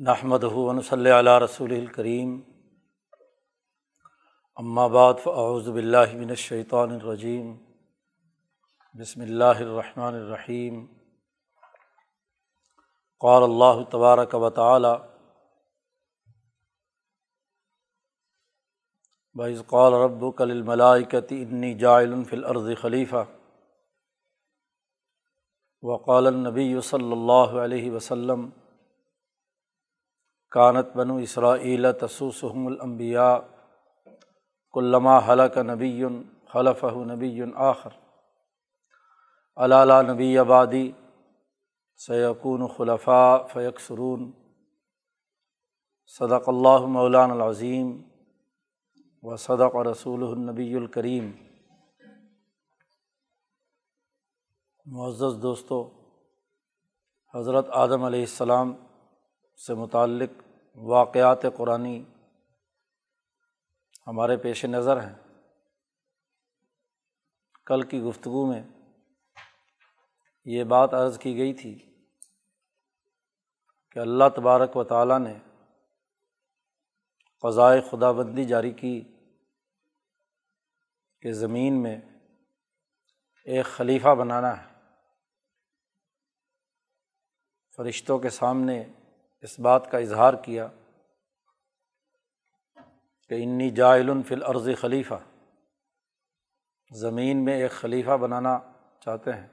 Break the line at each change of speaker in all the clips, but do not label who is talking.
نحمد ہُون صلی علیہ رسول الکریم بعد فاعوذ باللہ من الشیطان الرجیم بسم اللہ الرحمن الرحیم قال اللہ تبارک و تعالی بعض قال رب کل الملائکتی انی جائل فی الارض خلیفہ وقال النبی صلی اللہ علیہ وسلم کانت بنو اسرائیل تسوسحم الانبیاء کلما حلق نبی خلف نبی آخر علالہ نبی آبادی سیقون خلفاء فیق سرون صدق اللہ مولان العظیم و صدق رسول النبی الکریم معزز دوستوں حضرت آدم علیہ السلام سے متعلق واقعات قرآن ہمارے پیش نظر ہیں۔ کل کی گفتگو میں یہ بات عرض کی گئی تھی کہ اللہ تبارک و تعالیٰ نے قضائے خدا بندی جاری کی کہ زمین میں ایک خلیفہ بنانا ہے۔ فرشتوں کے سامنے اس بات کا اظہار کیا کہ انی جائل فی الارض خلیفہ۔ زمین میں ایک خلیفہ بنانا چاہتے ہیں۔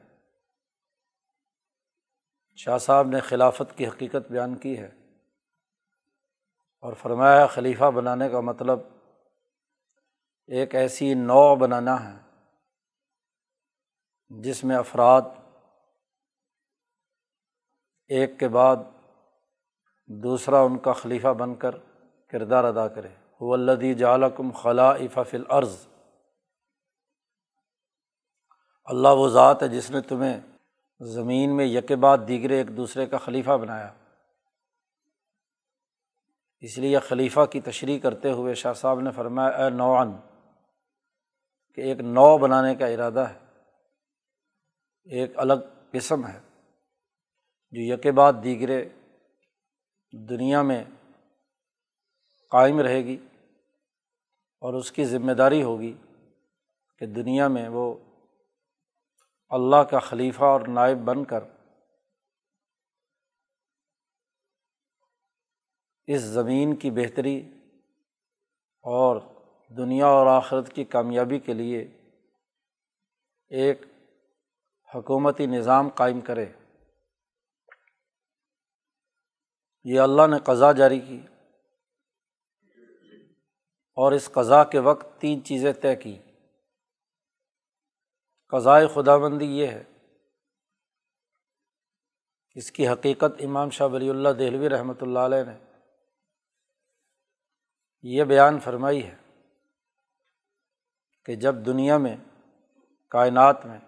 شاہ صاحب نے خلافت کی حقیقت بیان کی ہے اور فرمایا خلیفہ بنانے کا مطلب ایک ایسی نو بنانا ہے جس میں افراد ایک کے بعد دوسرا ان کا خلیفہ بن کر کردار ادا کرے۔ ولدی جالکم خلا فل عرض اللہ وہ ذات ہے جس نے تمہیں زمین میں یک بعد دیگرے ایک دوسرے کا خلیفہ بنایا۔ اس لیے خلیفہ کی تشریح کرتے ہوئے شاہ صاحب نے فرمایا، اے نوعن کہ ایک نو بنانے کا ارادہ ہے۔ ایک الگ قسم ہے۔ جو یک بعد دیگرے دنیا میں قائم رہے گی اور اس کی ذمہ داری ہوگی کہ دنیا میں وہ اللہ کا خلیفہ اور نائب بن کر اس زمین کی بہتری اور دنیا اور آخرت کی کامیابی کے لیے ایک حکومتی نظام قائم کرے۔ یہ اللہ نے قضا جاری کی اور اس قضا کے وقت تین چیزیں طے کی۔ قضائے خدا بندی یہ ہے۔ اس کی حقیقت امام شاہ ولی اللہ دہلوی رحمۃ اللہ علیہ نے یہ بیان فرمائی ہے کہ جب دنیا میں، کائنات میں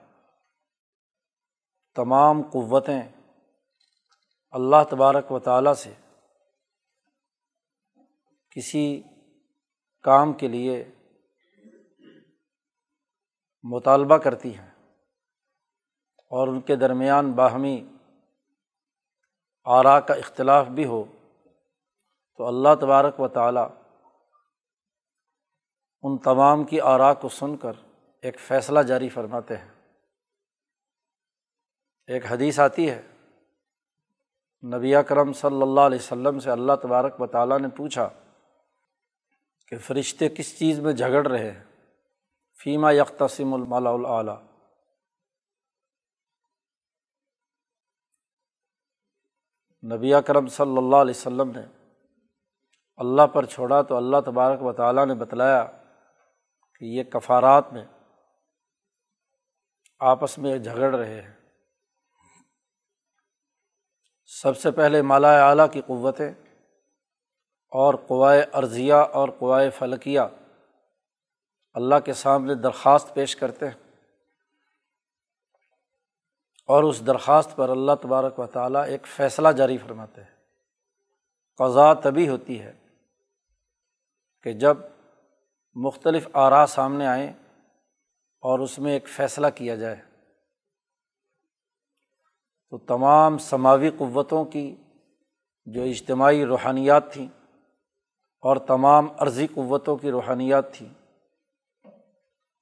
تمام قوتیں اللہ تبارک و تعالیٰ سے کسی کام کے لیے مطالبہ کرتی ہیں اور ان کے درمیان باہمی آرا کا اختلاف بھی ہو تو اللہ تبارک و تعالیٰ ان تمام کی آرا کو سن کر ایک فیصلہ جاری فرماتے ہیں۔ ایک حدیث آتی ہے نبی کرم صلی اللہ علیہ وسلم سے اللہ تبارک و تعالیٰ نے پوچھا کہ فرشتے کس چیز میں جھگڑ رہے ہیں؟ فیمہ یکتسم المالا العلیٰ نبی کرم صلی اللہ علیہ وسلم نے اللہ پر چھوڑا تو اللہ تبارک و تعالیٰ نے بتلایا کہ یہ کفارات میں آپس میں جھگڑ رہے ہیں۔ سب سے پہلے مالا اعلیٰ کی قوتیں اور قوائے عرضیہ اور قوائے فلکیہ اللہ کے سامنے درخواست پیش کرتے ہیں اور اس درخواست پر اللہ تبارک و تعالیٰ ایک فیصلہ جاری فرماتے ہیں۔ قضا تبھی ہوتی ہے کہ جب مختلف آرا سامنے آئیں اور اس میں ایک فیصلہ کیا جائے۔ تو تمام سماوی قوتوں کی جو اجتماعی روحانیات تھیں اور تمام عرضی قوتوں کی روحانیات تھیں،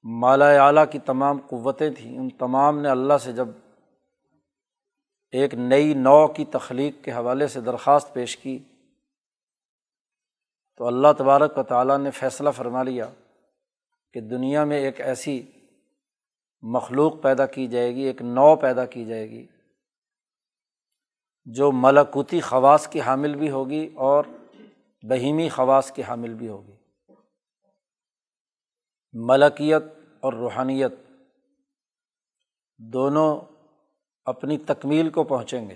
مالا اعلیٰ کی تمام قوتیں تھیں، ان تمام نے اللہ سے جب ایک نئی نو کی تخلیق کے حوالے سے درخواست پیش کی، تو اللہ تبارک و تعالیٰ نے فیصلہ فرما لیا کہ دنیا میں ایک ایسی مخلوق پیدا کی جائے گی، ایک نو پیدا کی جائے گی جو ملکوتی خواص کی حامل بھی ہوگی اور بہیمی خواص کی حامل بھی ہوگی۔ ملکیت اور روحانیت دونوں اپنی تکمیل کو پہنچیں گے۔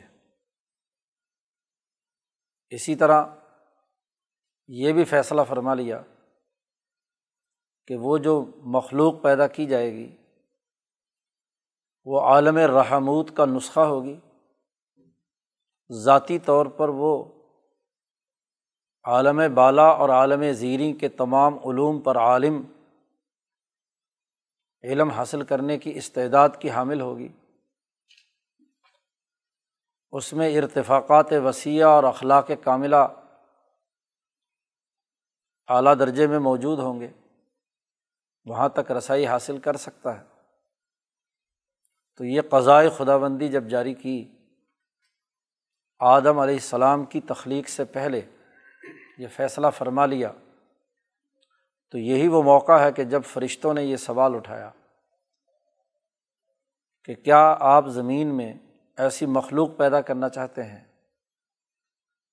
اسی طرح یہ بھی فیصلہ فرما لیا کہ وہ جو مخلوق پیدا کی جائے گی، وہ عالم رحمود کا نسخہ ہوگی۔ ذاتی طور پر وہ عالم بالا اور عالم زیریں کے تمام علوم پر عالم علم حاصل کرنے کی استعداد کی حامل ہوگی۔ اس میں ارتفاقات وسیع اور اخلاق کاملہ اعلیٰ درجے میں موجود ہوں گے۔ وہاں تک رسائی حاصل کر سکتا ہے۔ تو یہ قضائے خدا بندی جب جاری کی آدم علیہ السلام کی تخلیق سے پہلے یہ فیصلہ فرما لیا، تو یہی وہ موقع ہے کہ جب فرشتوں نے یہ سوال اٹھایا کہ کیا آپ زمین میں ایسی مخلوق پیدا کرنا چاہتے ہیں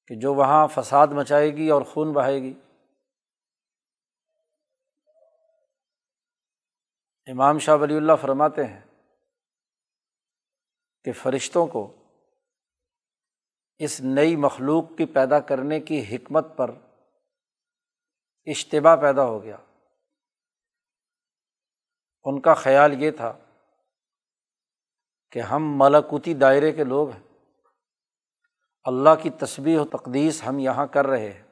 کہ جو وہاں فساد مچائے گی اور خون بہائے گی؟ امام شاہ ولی اللہ فرماتے ہیں کہ فرشتوں کو اس نئی مخلوق کی پیدا کرنے کی حکمت پر اشتبا پیدا ہو گیا۔ ان کا خیال یہ تھا کہ ہم ملاکوتی دائرے کے لوگ ہیں۔ اللہ کی تصویر و تقدیس ہم یہاں کر رہے ہیں۔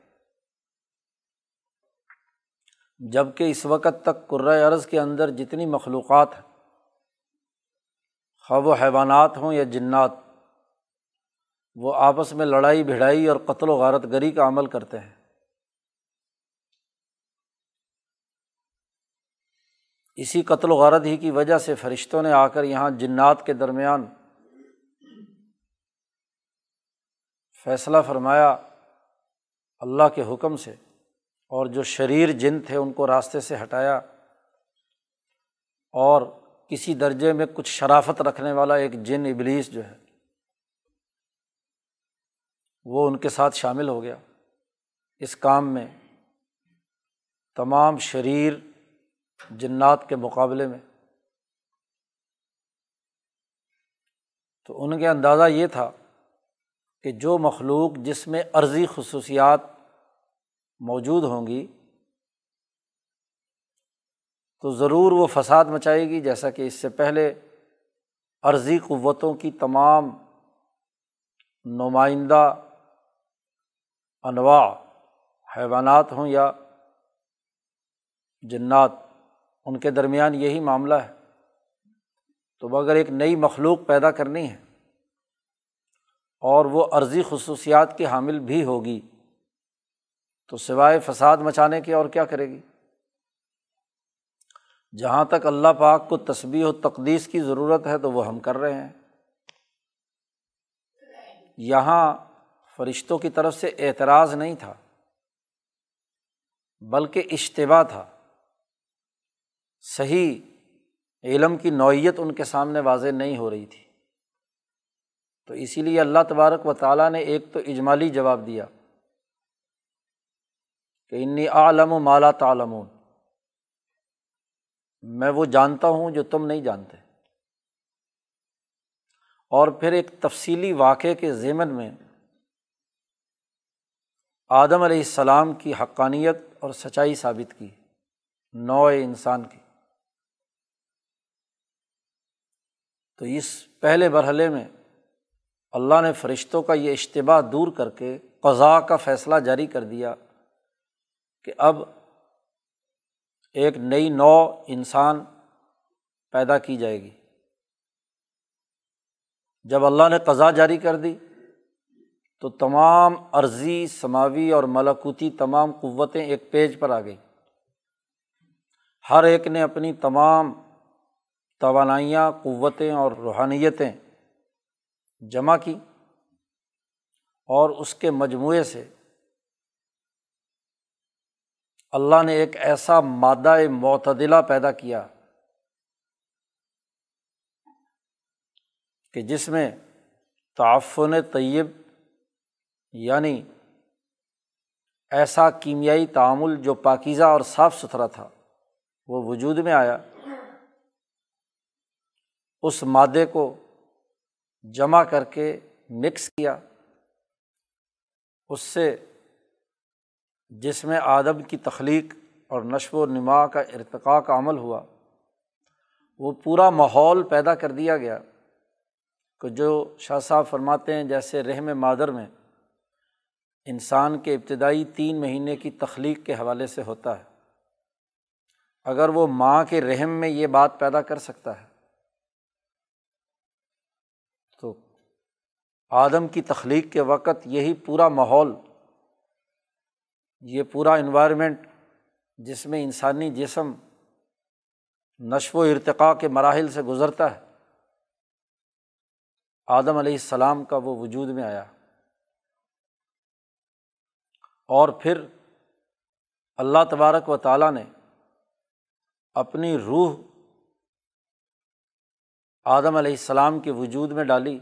جبکہ اس وقت تک عرض کے اندر جتنی مخلوقات ہیں، خواہ و حیوانات ہوں یا جنات وہ آپس میں لڑائی بھڑائی اور قتل و غارت گری کا عمل کرتے ہیں۔ اسی قتل و غارت ہی کی وجہ سے فرشتوں نے آ کر یہاں جنات کے درمیان فیصلہ فرمایا اللہ کے حکم سے اور جو شریر جن تھے ان کو راستے سے ہٹایا اور کسی درجے میں کچھ شرافت رکھنے والا ایک جن ابلیس جو ہے وہ ان کے ساتھ شامل ہو گیا۔ اس کام میں تمام شریر جنات کے مقابلے میں۔ تو ان کے اندازہ یہ تھا کہ جو مخلوق جس میں عرضی خصوصیات موجود ہوں گی، تو ضرور وہ فساد مچائے گی، جیسا کہ اس سے پہلے عرضی قوتوں کی تمام نمائندہ انواع، حیوانات ہوں یا جنات، ان کے درمیان یہی معاملہ ہے۔ تو اگر ایک نئی مخلوق پیدا کرنی ہے اور وہ عرضی خصوصیات کی حامل بھی ہوگی، تو سوائے فساد مچانے کے اور کیا کرے گی؟ جہاں تک اللہ پاک کو تصبیح و تقدیس کی ضرورت ہے تو وہ ہم کر رہے ہیں۔ یہاں فرشتوں کی طرف سے اعتراض نہیں تھا، بلکہ اشتبا تھا۔ صحیح علم کی نوعیت ان کے سامنے واضح نہیں ہو رہی تھی۔ تو اسی لیے اللہ تبارک و تعالیٰ نے ایک تو اجمالی جواب دیا کہ انی عالم و مالا تعلمون۔ میں وہ جانتا ہوں جو تم نہیں جانتے۔ اور پھر ایک تفصیلی واقعے کے ذیمن میں آدم علیہ السلام کی حقانیت اور سچائی ثابت کی نو انسان کی۔ تو اس پہلے مرحلے میں اللہ نے فرشتوں کا یہ اشتباہ دور کر کے قضاء کا فیصلہ جاری کر دیا کہ اب ایک نئی نو انسان پیدا کی جائے گی۔ جب اللہ نے قضا جاری کر دی تو تمام عرضی، سماوی اور ملاکوتی تمام قوتیں ایک پیج پر آ گئی ہر ایک نے اپنی تمام توانائیاں، قوتیں اور روحانیتیں جمع کی اور اس کے مجموعے سے اللہ نے ایک ایسا مادہ معتدلہ پیدا کیا کہ جس میں تعفن طیب یعنی ایسا کیمیائی تعامل جو پاکیزہ اور صاف ستھرا تھا، وہ وجود میں آیا۔ اس مادے کو جمع کر کے مکس کیا۔ اس سے جس میں آدم کی تخلیق اور نشو و نما کا ارتقاء کا عمل ہوا، وہ پورا ماحول پیدا کر دیا گیا۔ کہ جو شاہ صاحب فرماتے ہیں، جیسے رحم مادر میں انسان کے ابتدائی تین مہینے کی تخلیق کے حوالے سے ہوتا ہے۔ اگر وہ ماں کے رحم میں یہ بات پیدا کر سکتا ہے، تو آدم کی تخلیق کے وقت یہی پورا ماحول، یہ پورا انوائرمنٹ جس میں انسانی جسم نشو و ارتقاء کے مراحل سے گزرتا ہے، آدم علیہ السلام کا وہ وجود میں آیا۔ اور پھر اللہ تبارک و تعالیٰ نے اپنی روح آدم علیہ السلام کے وجود میں ڈالی،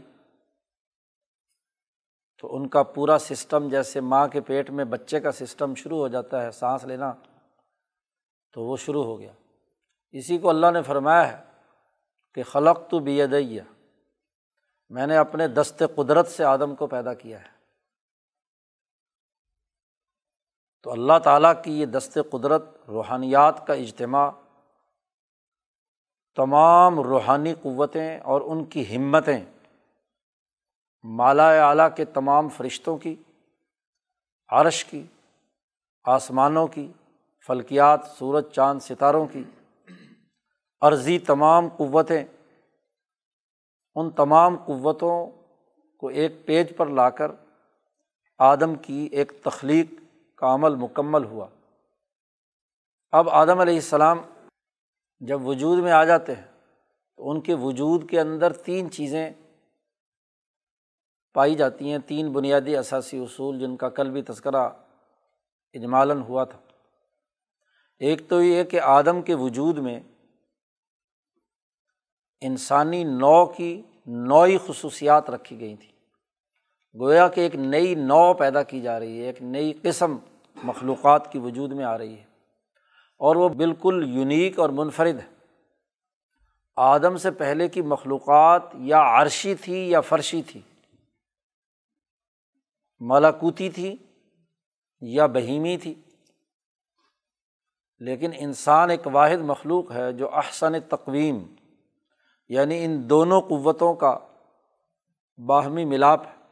تو ان کا پورا سسٹم جیسے ماں کے پیٹ میں بچے کا سسٹم شروع ہو جاتا ہے، سانس لینا، تو وہ شروع ہو گیا۔ اسی کو اللہ نے فرمایا ہے کہ خلق تو بیدیہ میں نے اپنے دست قدرت سے آدم کو پیدا کیا ہے۔ تو اللہ تعالیٰ کی یہ دست قدرت روحانیات کا اجتماع، تمام روحانی قوتیں اور ان کی ہمتیں مالا اعلیٰ کے تمام فرشتوں کی، عرش کی، آسمانوں کی، فلکیات، سورج، چاند، ستاروں کی، عرضی تمام قوتیں، ان تمام قوتوں کو ایک پیج پر لا کر آدم کی ایک تخلیق کا عمل مکمل ہوا۔ اب آدم علیہ السلام جب وجود میں آ جاتے ہیں، تو ان کے وجود کے اندر تین چیزیں پائی جاتی ہیں، تین بنیادی اثاثی اصول جن کا کل بھی تذکرہ اجمالن ہوا تھا۔ ایک تو یہ کہ آدم کے وجود میں انسانی نو کی نوئی خصوصیات رکھی گئی تھیں۔ گویا کہ ایک نئی نو پیدا کی جا رہی ہے، ایک نئی قسم مخلوقات کی وجود میں آ رہی ہے۔ اور وہ بالکل یونیک اور منفرد ہے۔ آدم سے پہلے کی مخلوقات یا عرشی تھی یا فرشی تھی۔ ملاکوتی تھی یا بہیمی تھی۔ لیکن انسان ایک واحد مخلوق ہے جو احسن تقویم یعنی ان دونوں قوتوں کا باہمی ملاپ ہے۔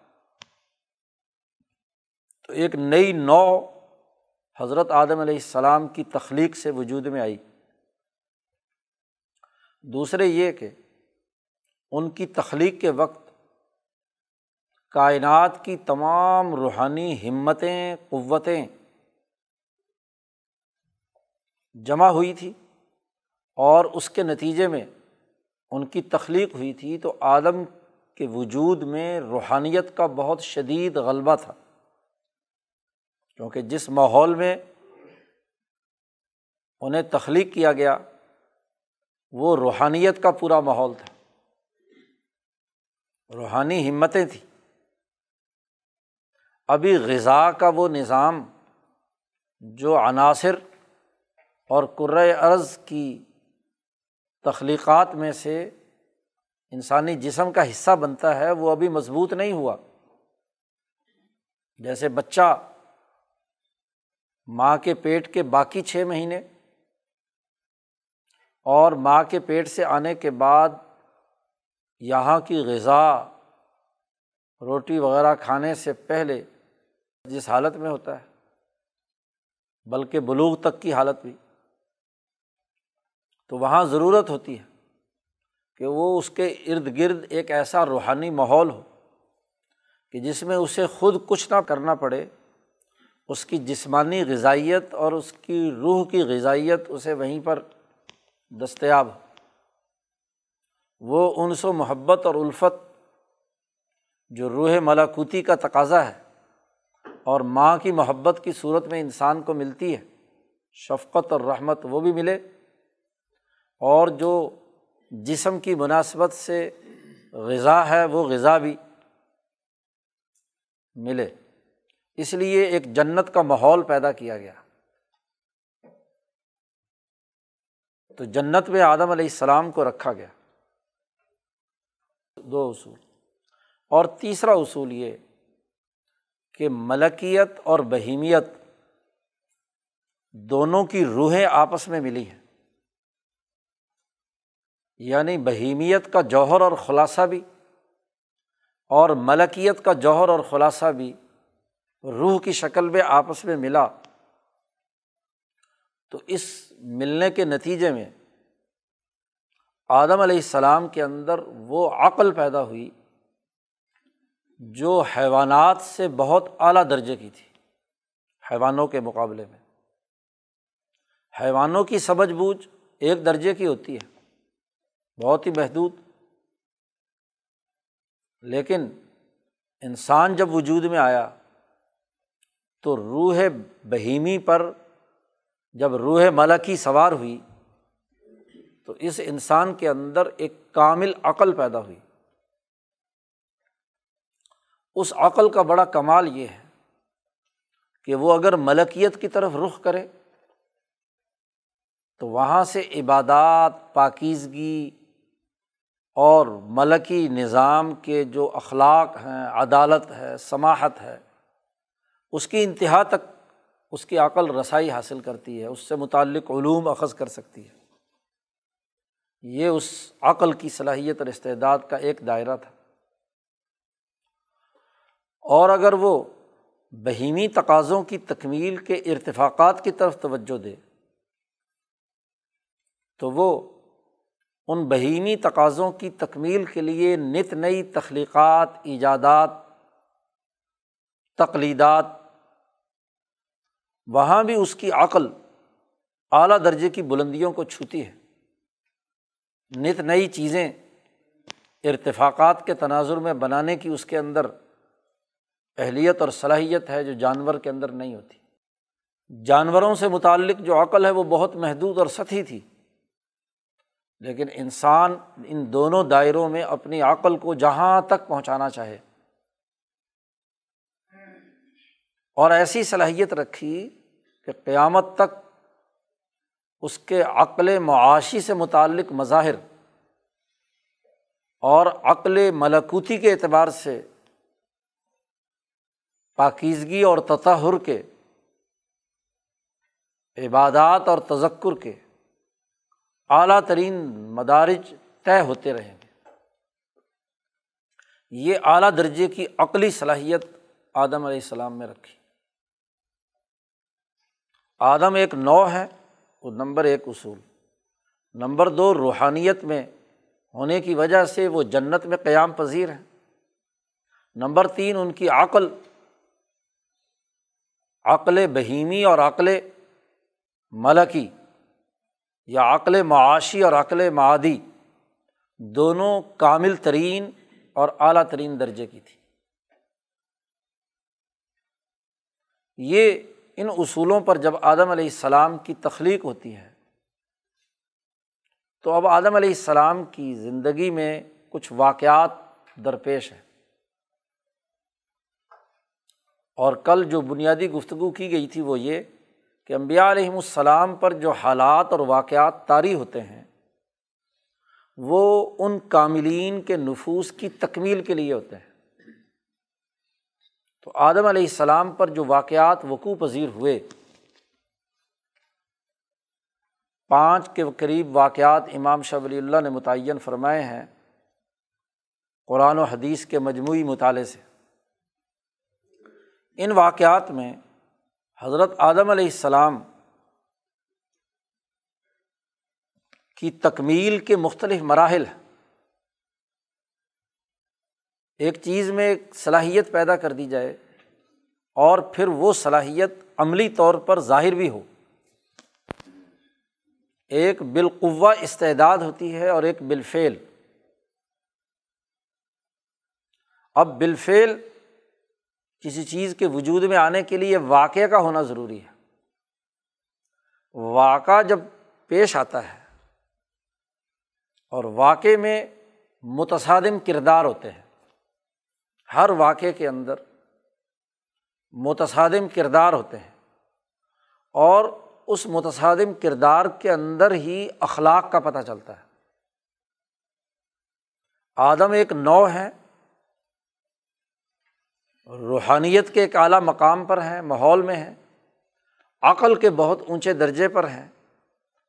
ایک نئی نو حضرت عدم علیہ السلام کی تخلیق سے وجود میں آئی۔ دوسرے یہ کہ ان کی تخلیق کے وقت کائنات کی تمام روحانی ہمتیں، قوتیں جمع ہوئی تھی اور اس کے نتیجے میں ان کی تخلیق ہوئی تھی تو آدم کے وجود میں روحانیت کا بہت شدید غلبہ تھا۔ کیونکہ جس ماحول میں انہیں تخلیق کیا گیا، وہ روحانیت کا پورا ماحول تھا۔ روحانی ہمتیں تھیں۔ ابھی غذا کا وہ نظام جو عناصر اور ارض کی تخلیقات میں سے انسانی جسم کا حصہ بنتا ہے، وہ ابھی مضبوط نہیں ہوا۔ جیسے بچہ ماں کے پیٹ کے باقی چھ مہینے اور ماں کے پیٹ سے آنے کے بعد یہاں کی غذا، روٹی وغیرہ کھانے سے پہلے جس حالت میں ہوتا ہے، بلکہ بلوغ تک کی حالت بھی، تو وہاں ضرورت ہوتی ہے کہ وہ اس کے ارد گرد ایک ایسا روحانی ماحول ہو کہ جس میں اسے خود کچھ نہ کرنا پڑے اس کی جسمانی غذائیت اور اس کی روح کی غذائیت اسے وہیں پر دستیاب وہ انس و محبت اور الفت جو روح ملاکوتی کا تقاضا ہے اور ماں کی محبت کی صورت میں انسان کو ملتی ہے، شفقت اور رحمت وہ بھی ملے۔ اور جو جسم کی مناسبت سے غذا ہے، وہ غذا بھی ملے۔ اس لیے ایک جنت کا ماحول پیدا کیا گیا۔ تو جنت میں آدم علیہ السلام کو رکھا گیا۔ دو اصول۔ اور تیسرا اصول یہ کہ ملکیت اور بہیمیت دونوں کی روحیں آپس میں ملی ہیں۔ یعنی بہیمیت کا جوہر اور خلاصہ بھی اور ملکیت کا جوہر اور خلاصہ بھی روح کی شکل میں آپس میں ملا۔ تو اس ملنے کے نتیجے میں آدم علیہ السلام کے اندر وہ عقل پیدا ہوئی جو حیوانات سے بہت اعلیٰ درجے کی تھی، حیوانوں کے مقابلے میں۔ حیوانوں کی سمجھ بوجھ ایک درجے کی ہوتی ہے، بہت ہی محدود۔ لیکن انسان جب وجود میں آیا تو روح بہیمی پر جب روح ملکی سوار ہوئی تو اس انسان کے اندر ایک کامل عقل پیدا ہوئی۔ اس عقل کا بڑا کمال یہ ہے کہ وہ اگر ملکیت کی طرف رخ کرے تو وہاں سے عبادات، پاکیزگی اور ملکی نظام کے جو اخلاق ہیں، عدالت ہے، سماحت ہے اس کی انتہا تک اس کی عقل رسائی حاصل کرتی ہے، اس سے متعلق علوم اخذ کر سکتی ہے۔ یہ اس عقل کی صلاحیت اور استعداد کا ایک دائرہ تھا۔ اور اگر وہ بہیمی تقاضوں کی تکمیل کے ارتفاقات کی طرف توجہ دے، تو وہ ان بہیمی تقاضوں کی تکمیل کے لیے نت نئی تخلیقات، ایجادات، تقلیدات وہاں بھی اس کی عقل اعلیٰ درجے کی بلندیوں کو چھوتی ہے۔ نت نئی چیزیں ارتفاقات کے تناظر میں بنانے کی اس کے اندر اہلیت اور صلاحیت ہے جو جانور کے اندر نہیں ہوتی۔ جانوروں سے متعلق جو عقل ہے وہ بہت محدود اور سطحی تھی۔ لیکن انسان ان دونوں دائروں میں اپنی عقل کو جہاں تک پہنچانا چاہے اور ایسی صلاحیت رکھی کہ قیامت تک اس کے عقل معاشی سے متعلق مظاہر اور عقل ملکوتی کے اعتبار سے پاکیزگی اور تطہر کے، عبادات اور تذکر کے اعلیٰ ترین مدارج طے ہوتے رہیں گے۔ یہ اعلیٰ درجے کی عقلی صلاحیت آدم علیہ السلام میں رکھی۔ آدم ایک نو ہے، وہ نمبر ایک اصول۔ نمبر دو، روحانیت میں ہونے کی وجہ سے وہ جنت میں قیام پذیر ہیں نمبر تین، ان کی عقل۔ عقل بہیمی اور عقل ملکی، یا عقل معاشی اور عقل معادی، دونوں کامل ترین اور اعلیٰ ترین درجے کی تھی۔ یہ ان اصولوں پر جب آدم علیہ السلام کی تخلیق ہوتی ہے، تو اب آدم علیہ السلام کی زندگی میں کچھ واقعات درپیش ہیں۔ اور کل جو بنیادی گفتگو کی گئی تھی وہ یہ کہ امبیا علیہم السلام پر جو حالات اور واقعات طاری ہوتے ہیں، وہ ان کاملین کے نفوس کی تکمیل کے لیے ہوتے ہیں۔ تو آدم علیہ السلام پر جو واقعات وقوع پذیر ہوئے، پانچ کے قریب واقعات امام شاہ ولی اللہ نے متعین فرمائے ہیں، قرآن و حدیث کے مجموعی مطالعے سے۔ ان واقعات میں حضرت آدم علیہ السلام کی تکمیل کے مختلف مراحل ہیں۔ ایک چیز میں ایک صلاحیت پیدا کر دی جائے اور پھر وہ صلاحیت عملی طور پر ظاہر بھی ہو۔ ایک بالقوا استعداد ہوتی ہے اور ایک بالفعل۔ اب بالفعل کسی چیز کے وجود میں آنے کے لیے واقعہ کا ہونا ضروری ہے۔ واقعہ جب پیش آتا ہے اور واقع میں متصادم کردار ہوتے ہیں۔ ہر واقعے کے اندر متصادم کردار ہوتے ہیں اور اس متصادم کردار کے اندر ہی اخلاق کا پتہ چلتا ہے۔ آدم ایک نو ہے روحانیت کے ایک اعلیٰ مقام پر ہیں، ماحول میں ہیں، عقل کے بہت اونچے درجے پر ہیں۔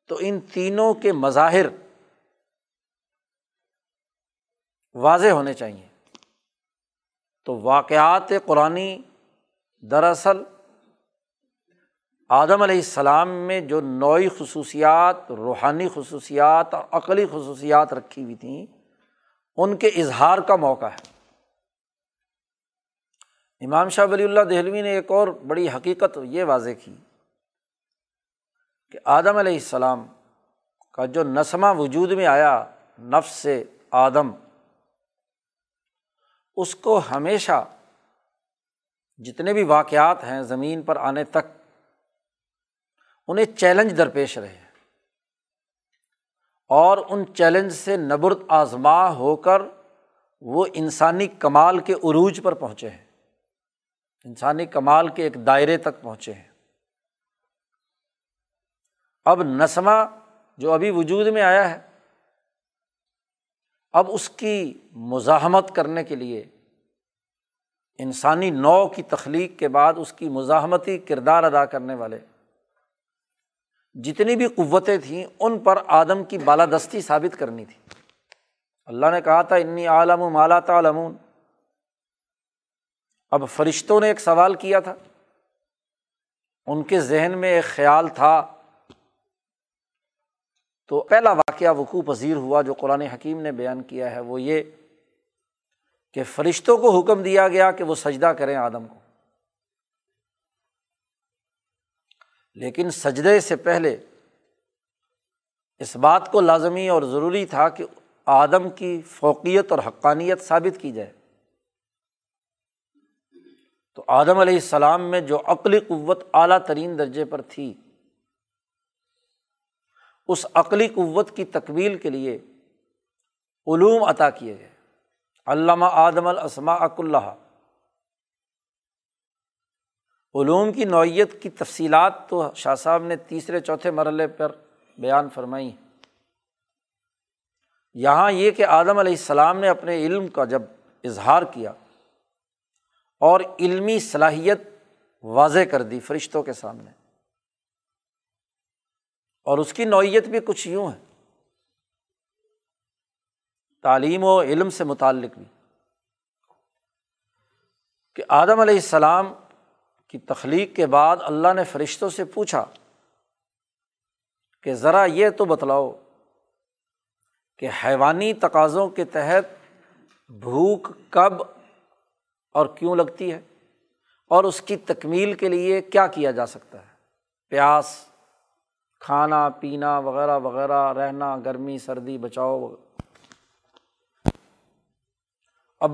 تو ان تینوں کے مظاہر واضح ہونے چاہیے۔ تو واقعات قرآن دراصل آدم علیہ السلام میں جو نوعی خصوصیات، روحانی خصوصیات اور عقلی خصوصیات رکھی ہوئی تھیں، ان کے اظہار کا موقع ہے۔ امام شاہ ولی اللہ دہلوی نے ایک اور بڑی حقیقت یہ واضح کی کہ آدم علیہ السلام کا جو نسمہ وجود میں آیا، نفس سے آدم اس کو ہمیشہ جتنے بھی واقعات ہیں زمین پر آنے تک، انہیں چیلنج درپیش رہے۔ اور ان چیلنج سے نبرد آزما ہو کر وہ انسانی کمال کے عروج پر پہنچے ہیں۔ انسانی کمال کے ایک دائرے تک پہنچے ہیں۔ اب نسمہ جو ابھی وجود میں آیا ہے اب اس کی مزاحمت کرنے کے لیے انسانی نو کی تخلیق کے بعد اس کی مزاحمتی کردار ادا کرنے والے جتنی بھی قوتیں تھیں، ان پر آدم کی بالادستی ثابت کرنی تھی۔ اللہ نے کہا تھا، انی عالم و مالا تعلمون اب فرشتوں نے ایک سوال کیا تھا۔ ان کے ذہن میں ایک خیال تھا تو پہلا واقعہ وقوع پذیر ہوا جو قرآن حکیم نے بیان کیا ہے، وہ یہ کہ فرشتوں کو حکم دیا گیا کہ وہ سجدہ کریں آدم کو۔ لیکن سجدے سے پہلے اس بات کو لازمی اور ضروری تھا کہ آدم کی فوقیت اور حقانیت ثابت کی جائے۔ تو آدم علیہ السلام میں جو عقلی قوت اعلیٰ ترین درجے پر تھی اس عقلی قوت کی تکمیل کے لیے علوم عطا کیے گئے۔ علامہ آدم الاسما اک اللہ علوم کی نوعیت کی تفصیلات تو شاہ صاحب نے تیسرے چوتھے مرحلے پر بیان فرمائی یہاں یہ کہ آدم علیہ السلام نے اپنے علم کا جب اظہار کیا اور علمی صلاحیت واضح کر دی فرشتوں کے سامنے۔ اور اس کی نوعیت بھی کچھ یوں ہے۔ تعلیم و علم سے متعلق بھی۔ کہ آدم علیہ السلام کی تخلیق کے بعد اللہ نے فرشتوں سے پوچھا کہ ذرا یہ تو بتلاؤ کہ حیوانی تقاضوں کے تحت بھوک کب اور کیوں لگتی ہے اور اس کی تکمیل کے لیے کیا کیا جا سکتا ہے؟ پیاس کھانا، پینا وغیرہ وغیرہ، رہنا، گرمی، سردی، بچاؤ۔ اب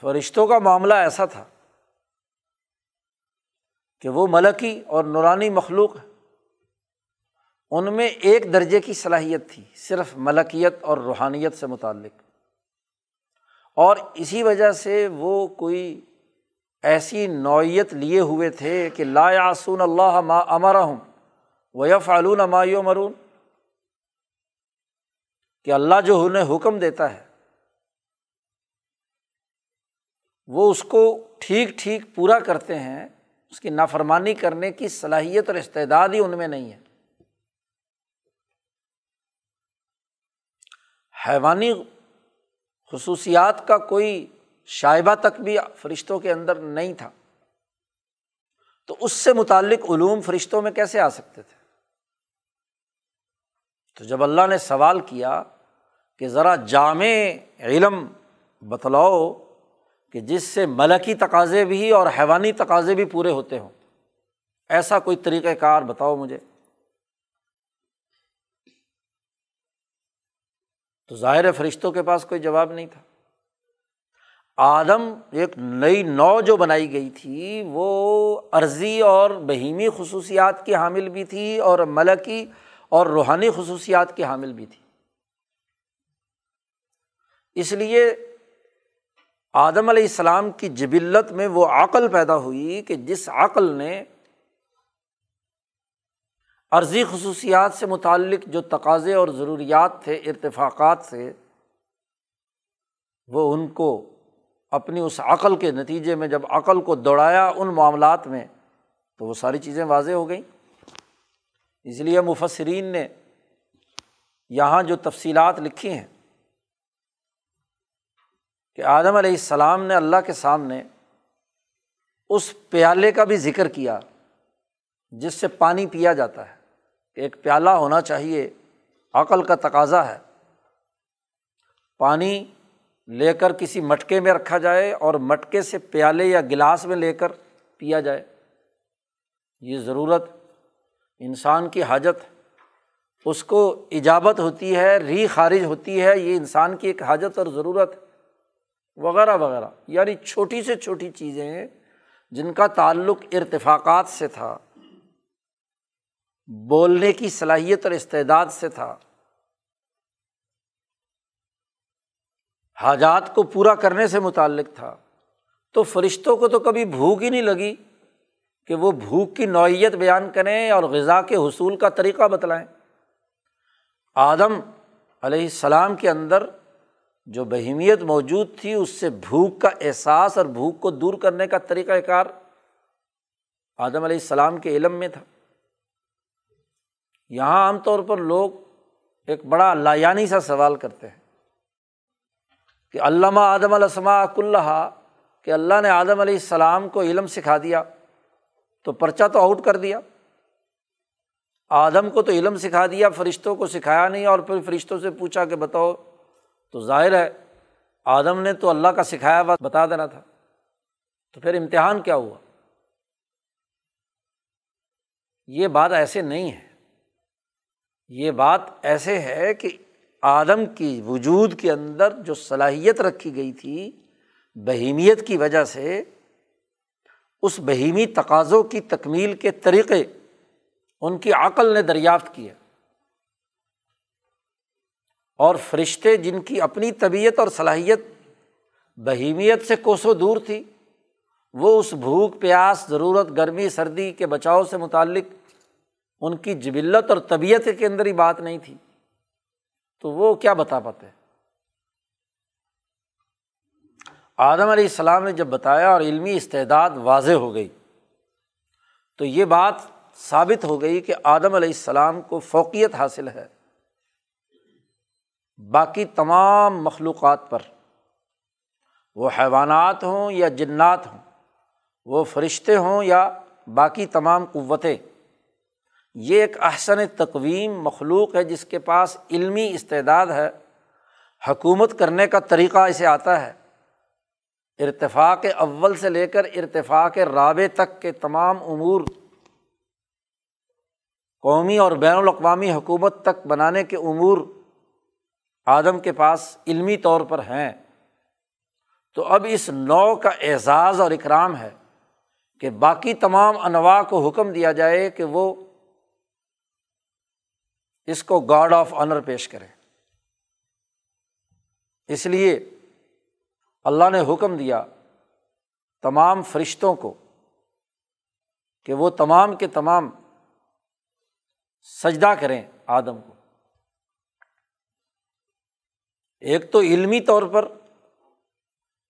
فرشتوں کا معاملہ ایسا تھا کہ وہ ملکی اور نورانی مخلوق ہے ان میں ایک درجے کی صلاحیت تھی، صرف ملکیت اور روحانیت سے متعلق۔ اور اسی وجہ سے وہ کوئی ایسی نوعیت لیے ہوئے تھے کہ لا یاسون اللہ ما امرا ہوں وہ یا فعلون مایو مرون کہ اللہ جو انہیں حکم دیتا ہے، وہ اس کو ٹھیک ٹھیک پورا کرتے ہیں، اس کی نافرمانی کرنے کی صلاحیت اور استعداد ہی ان میں نہیں ہے۔ حیوانی خصوصیات کا کوئی شائبہ تک بھی فرشتوں کے اندر نہیں تھا۔ تو اس سے متعلق علوم فرشتوں میں کیسے آ سکتے تھے؟ تو جب اللہ نے سوال کیا کہ ذرا جامع علم بتلاؤ کہ جس سے ملکی تقاضے بھی اور حیوانی تقاضے بھی پورے ہوتے ہوں، ایسا کوئی طریقۂ کار بتاؤ مجھے؟ تو ظاہر فرشتوں کے پاس کوئی جواب نہیں تھا۔ آدم ایک نئی نو جو بنائی گئی تھی، وہ عرضی اور بہیمی خصوصیات کی حامل بھی تھی اور ملکی اور روحانی خصوصیات کی حامل بھی تھی۔ اس لیے آدم علیہ السلام کی جبلت میں وہ عقل پیدا ہوئی کہ جس عقل نے عرضی خصوصیات سے متعلق جو تقاضے اور ضروریات تھے، ارتفاقات سے، وہ ان کو اپنی اس عقل کے نتیجے میں جب عقل کو دوڑایا ان معاملات میں، تو وہ ساری چیزیں واضح ہو گئیں۔ اس لیے مفسرین نے یہاں جو تفصیلات لکھی ہیں کہ آدم علیہ السلام نے اللہ کے سامنے اس پیالے کا بھی ذکر کیا جس سے پانی پیا جاتا ہے کہ ایک پیالہ ہونا چاہیے، عقل کا تقاضا ہے۔ پانی لے کر کسی مٹکے میں رکھا جائے اور مٹکے سے پیالے یا گلاس میں لے کر پیا جائے۔ یہ ضرورت انسان کی حاجت، اس کو ایجابت ہوتی ہے، ری خارج ہوتی ہے، یہ انسان کی ایک حاجت اور ضرورت وغیرہ وغیرہ یعنی چھوٹی سے چھوٹی چیزیں جن کا تعلق ارتفاقات سے تھا، بولنے کی صلاحیت اور استعداد سے تھا۔ حاجات کو پورا کرنے سے متعلق تھا۔ تو فرشتوں کو تو کبھی بھوک ہی نہیں لگی۔ کہ وہ بھوک کی نوعیت بیان کریں اور غذا کے حصول کا طریقہ بتلائیں۔ آدم علیہ السلام کے اندر جو بہیمیت موجود تھی، اس سے بھوک کا احساس اور بھوک کو دور کرنے کا طریقۂ کار آدم علیہ السلام کے علم میں تھا۔ یہاں عام طور پر لوگ ایک بڑا لایانی سا سوال کرتے ہیں کہ علامہ آدم السما اللہ کہ اللہ نے آدم علیہ السلام کو علم سکھا دیا۔ تو پرچہ تو آؤٹ کر دیا۔ آدم کو تو علم سکھا دیا، فرشتوں کو سکھایا نہیں، اور پھر فرشتوں سے پوچھا کہ بتاؤ، تو ظاہر ہے، آدم نے تو اللہ کا سکھایا بات بتا دینا تھا۔ تو پھر امتحان کیا ہوا؟ یہ بات ایسے نہیں ہے۔ یہ بات ایسے ہے کہ آدم کی وجود کے اندر جو صلاحیت رکھی گئی تھی، بہیمیت کی وجہ سے اس بہیمی تقاضوں کی تکمیل کے طریقے ان کی عقل نے دریافت کیا اور فرشتے جن کی اپنی طبیعت اور صلاحیت بہیمیت سے کوسوں دور تھی، وہ اس بھوک، پیاس، ضرورت، گرمی، سردی کے بچاؤ سے متعلق ان کی جبلت اور طبیعت کے اندر ہی بات نہیں تھی۔ تو وہ کیا بتا پاتے؟ آدم علیہ السلام نے جب بتایا اور علمی استعداد واضح ہو گئی، تو یہ بات ثابت ہو گئی کہ آدم علیہ السلام کو فوقیت حاصل ہے۔ باقی تمام مخلوقات پر، وہ حیوانات ہوں یا جنات ہوں، وہ فرشتے ہوں یا باقی تمام قوتیں، یہ ایک احسن تقویم مخلوق ہے جس کے پاس علمی استعداد ہے۔ حکومت کرنے کا طریقہ اسے آتا ہے۔ ارتفاق اول سے لے کر ارتفاق رابع تک کے تمام امور قومی اور بین الاقوامی حکومت تک بنانے کے امور آدم کے پاس علمی طور پر ہیں۔ تو اب اس نو کا اعزاز اور اکرام ہے کہ باقی تمام انواع کو حکم دیا جائے کہ وہ اس کو گاڈ آف آنر پیش کریں اس لیے اللہ نے حکم دیا تمام فرشتوں کو کہ وہ تمام کے تمام سجدہ کریں آدم کو۔ ایک تو علمی طور پر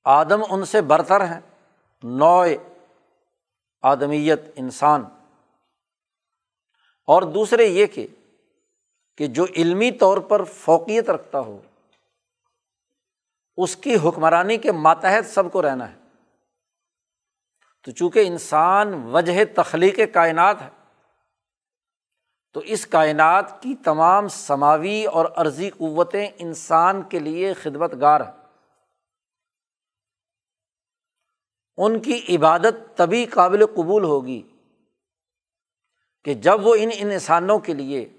آدم ان سے برتر ہیں نو آدمیت انسان۔ اور دوسرے یہ کہ کہ جو علمی طور پر فوقیت رکھتا ہو اس کی حکمرانی کے ماتحت سب کو رہنا ہے۔ تو چونکہ انسان وجہ تخلیق کائنات ہے، تو اس کائنات کی تمام سماوی اور عرضی قوتیں انسان کے لیے خدمت گار ہیں۔ ان کی عبادت تبھی قابل قبول ہوگی کہ جب وہ ان انسانوں کے لیے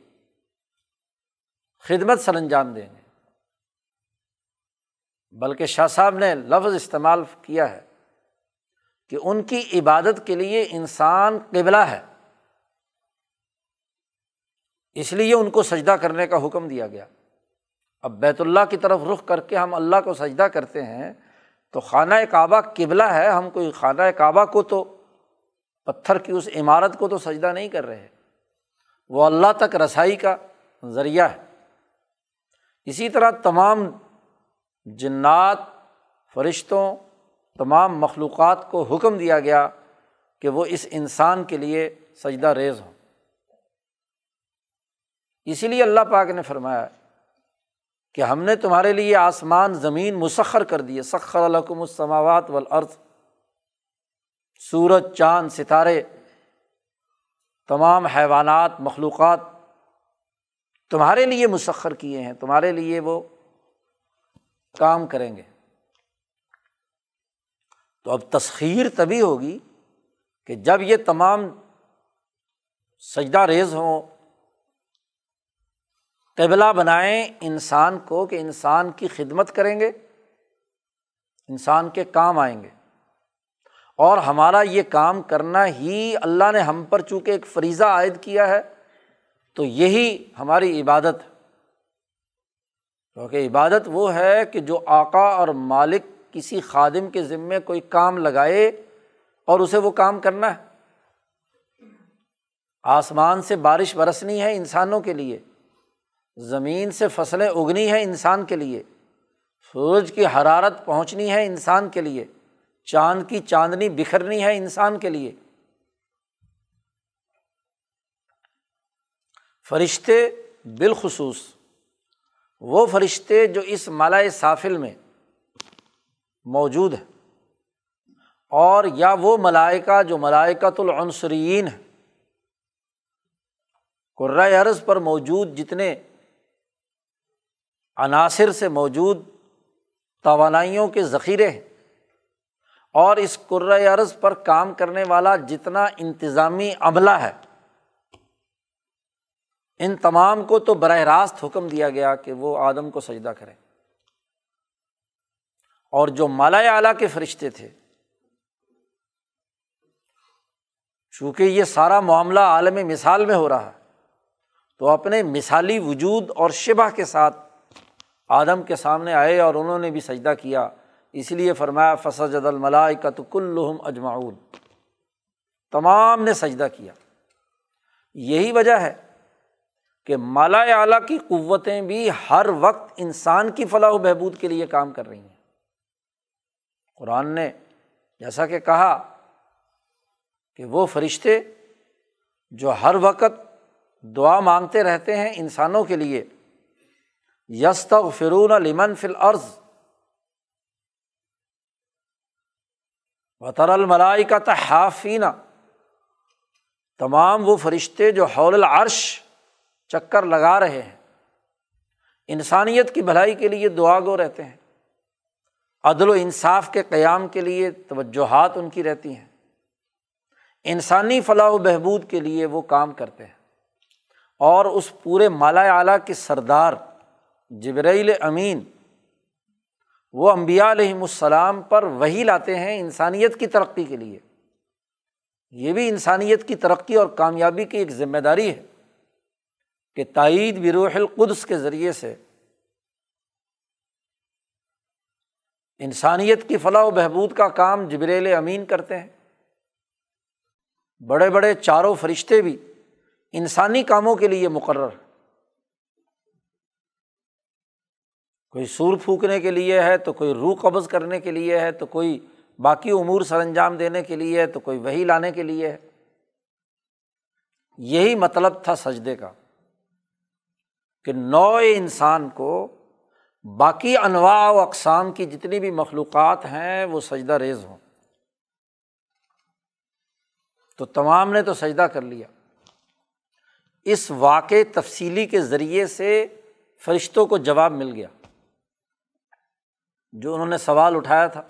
خدمت سر انجام دیں گے۔ بلکہ شاہ صاحب نے لفظ استعمال کیا ہے کہ ان کی عبادت کے لیے انسان قبلہ ہے۔ اس لیے ان کو سجدہ کرنے کا حکم دیا گیا۔ اب بیت اللہ کی طرف رخ کر کے ہم اللہ کو سجدہ کرتے ہیں تو خانہ کعبہ قبلہ ہے۔ ہم کوئی خانہ کعبہ کو تو پتھر کی اس عمارت کو تو سجدہ نہیں کر رہے۔ وہ اللہ تک رسائی کا ذریعہ ہے۔ اسی طرح تمام جنات، فرشتوں، تمام مخلوقات کو حکم دیا گیا کہ وہ اس انسان کے لیے سجدہ ریز ہوں۔ اسی لیے اللہ پاک نے فرمایا کہ ہم نے تمہارے لیے آسمان، زمین مسخر کر دیے سخر الحکم السماوات والارض۔ سورج، چاند، ستارے، تمام حیوانات، مخلوقات تمہارے لیے مسخر کیے ہیں۔ تمہارے لیے وہ کام کریں گے۔ تو اب تسخیر تبھی ہوگی کہ جب یہ تمام سجدہ ریز ہوں، قبلہ بنائیں انسان کو کہ انسان کی خدمت کریں گے، انسان کے کام آئیں گے۔ اور ہمارا یہ کام کرنا ہی اللہ نے ہم پر چونکہ ایک فریضہ عائد کیا ہے، تو یہی ہماری عبادت کیونکہ عبادت وہ ہے کہ جو آقا اور مالک کسی خادم کے ذمے کوئی کام لگائے اور اسے وہ کام کرنا ہے۔ آسمان سے بارش برسنی ہے انسانوں کے لیے، زمین سے فصلیں اگنی ہیں انسان کے لیے، سورج کی حرارت پہنچنی ہے انسان کے لیے، چاند کی چاندنی بکھرنی ہے انسان کے لیے۔ فرشتے بالخصوص وہ فرشتے جو اس مالا سافل میں موجود ہیں۔ اور یا وہ ملائکہ جو ملائکۃ العنصرین ہے قرۂۂ عرض پر موجود جتنے عناصر سے موجود توانائیوں کے ذخیرے ہیں۔ اور اس قرۂۂ عرض پر کام کرنے والا جتنا انتظامی عملہ ہے۔ ان تمام کو تو براہ راست حکم دیا گیا کہ وہ آدم کو سجدہ کریں اور جو مالا اعلیٰ کے فرشتے تھے، چونکہ یہ سارا معاملہ عالم مثال میں ہو رہا ہے تو اپنے مثالی وجود اور شبہ کے ساتھ آدم کے سامنے آئے اور انہوں نے بھی سجدہ کیا۔ اس لیے فرمایا، فسجد الملائے کا تو کلحم اجماؤن تمام نے سجدہ کیا۔ یہی وجہ ہے کہ مالا اعلیٰ کی قوتیں بھی ہر وقت انسان کی فلاح و بہبود کے لیے کام کر رہی ہیں۔ قرآن نے جیسا کہ کہا کہ وہ فرشتے جو ہر وقت دعا مانگتے رہتے ہیں انسانوں کے لیے یست فرون لمن فل عرض وطر الملائی کا تحافینہ تمام وہ فرشتے جو حول العرش چکر لگا رہے ہیں۔ انسانیت کی بھلائی کے لیے دعا گو رہتے ہیں۔ عدل و انصاف کے قیام کے لیے توجہات ان کی رہتی ہیں۔ انسانی فلاح و بہبود کے لیے وہ کام کرتے ہیں۔ اور اس پورے مالا اعلیٰ کے سردار جبرائیل امین وہ امبیا علیہم السلام پر وہی لاتے ہیں انسانیت کی ترقی کے لیے۔ یہ بھی انسانیت کی ترقی اور کامیابی کی ایک ذمہ داری ہے۔ کہ تائید بروح القدس کے ذریعے سے انسانیت کی فلاح و بہبود کا کام جبریل امین کرتے ہیں۔ بڑے بڑے چاروں فرشتے بھی انسانی کاموں کے لیے مقرر کوئی سور پھونکنے کے لیے ہے تو کوئی روح قبض کرنے کے لیے ہے تو کوئی باقی امور سر انجام دینے کے لیے ہے تو کوئی وہی لانے کے لیے ہے۔ یہی مطلب تھا سجدے کا۔ کہ نو انسان کو باقی انواع و اقسام کی جتنی بھی مخلوقات ہیں وہ سجدہ ریز ہوں۔ تو تمام نے تو سجدہ کر لیا۔ اس واقع تفصیلی کے ذریعے سے فرشتوں کو جواب مل گیا۔ جو انہوں نے سوال اٹھایا تھا۔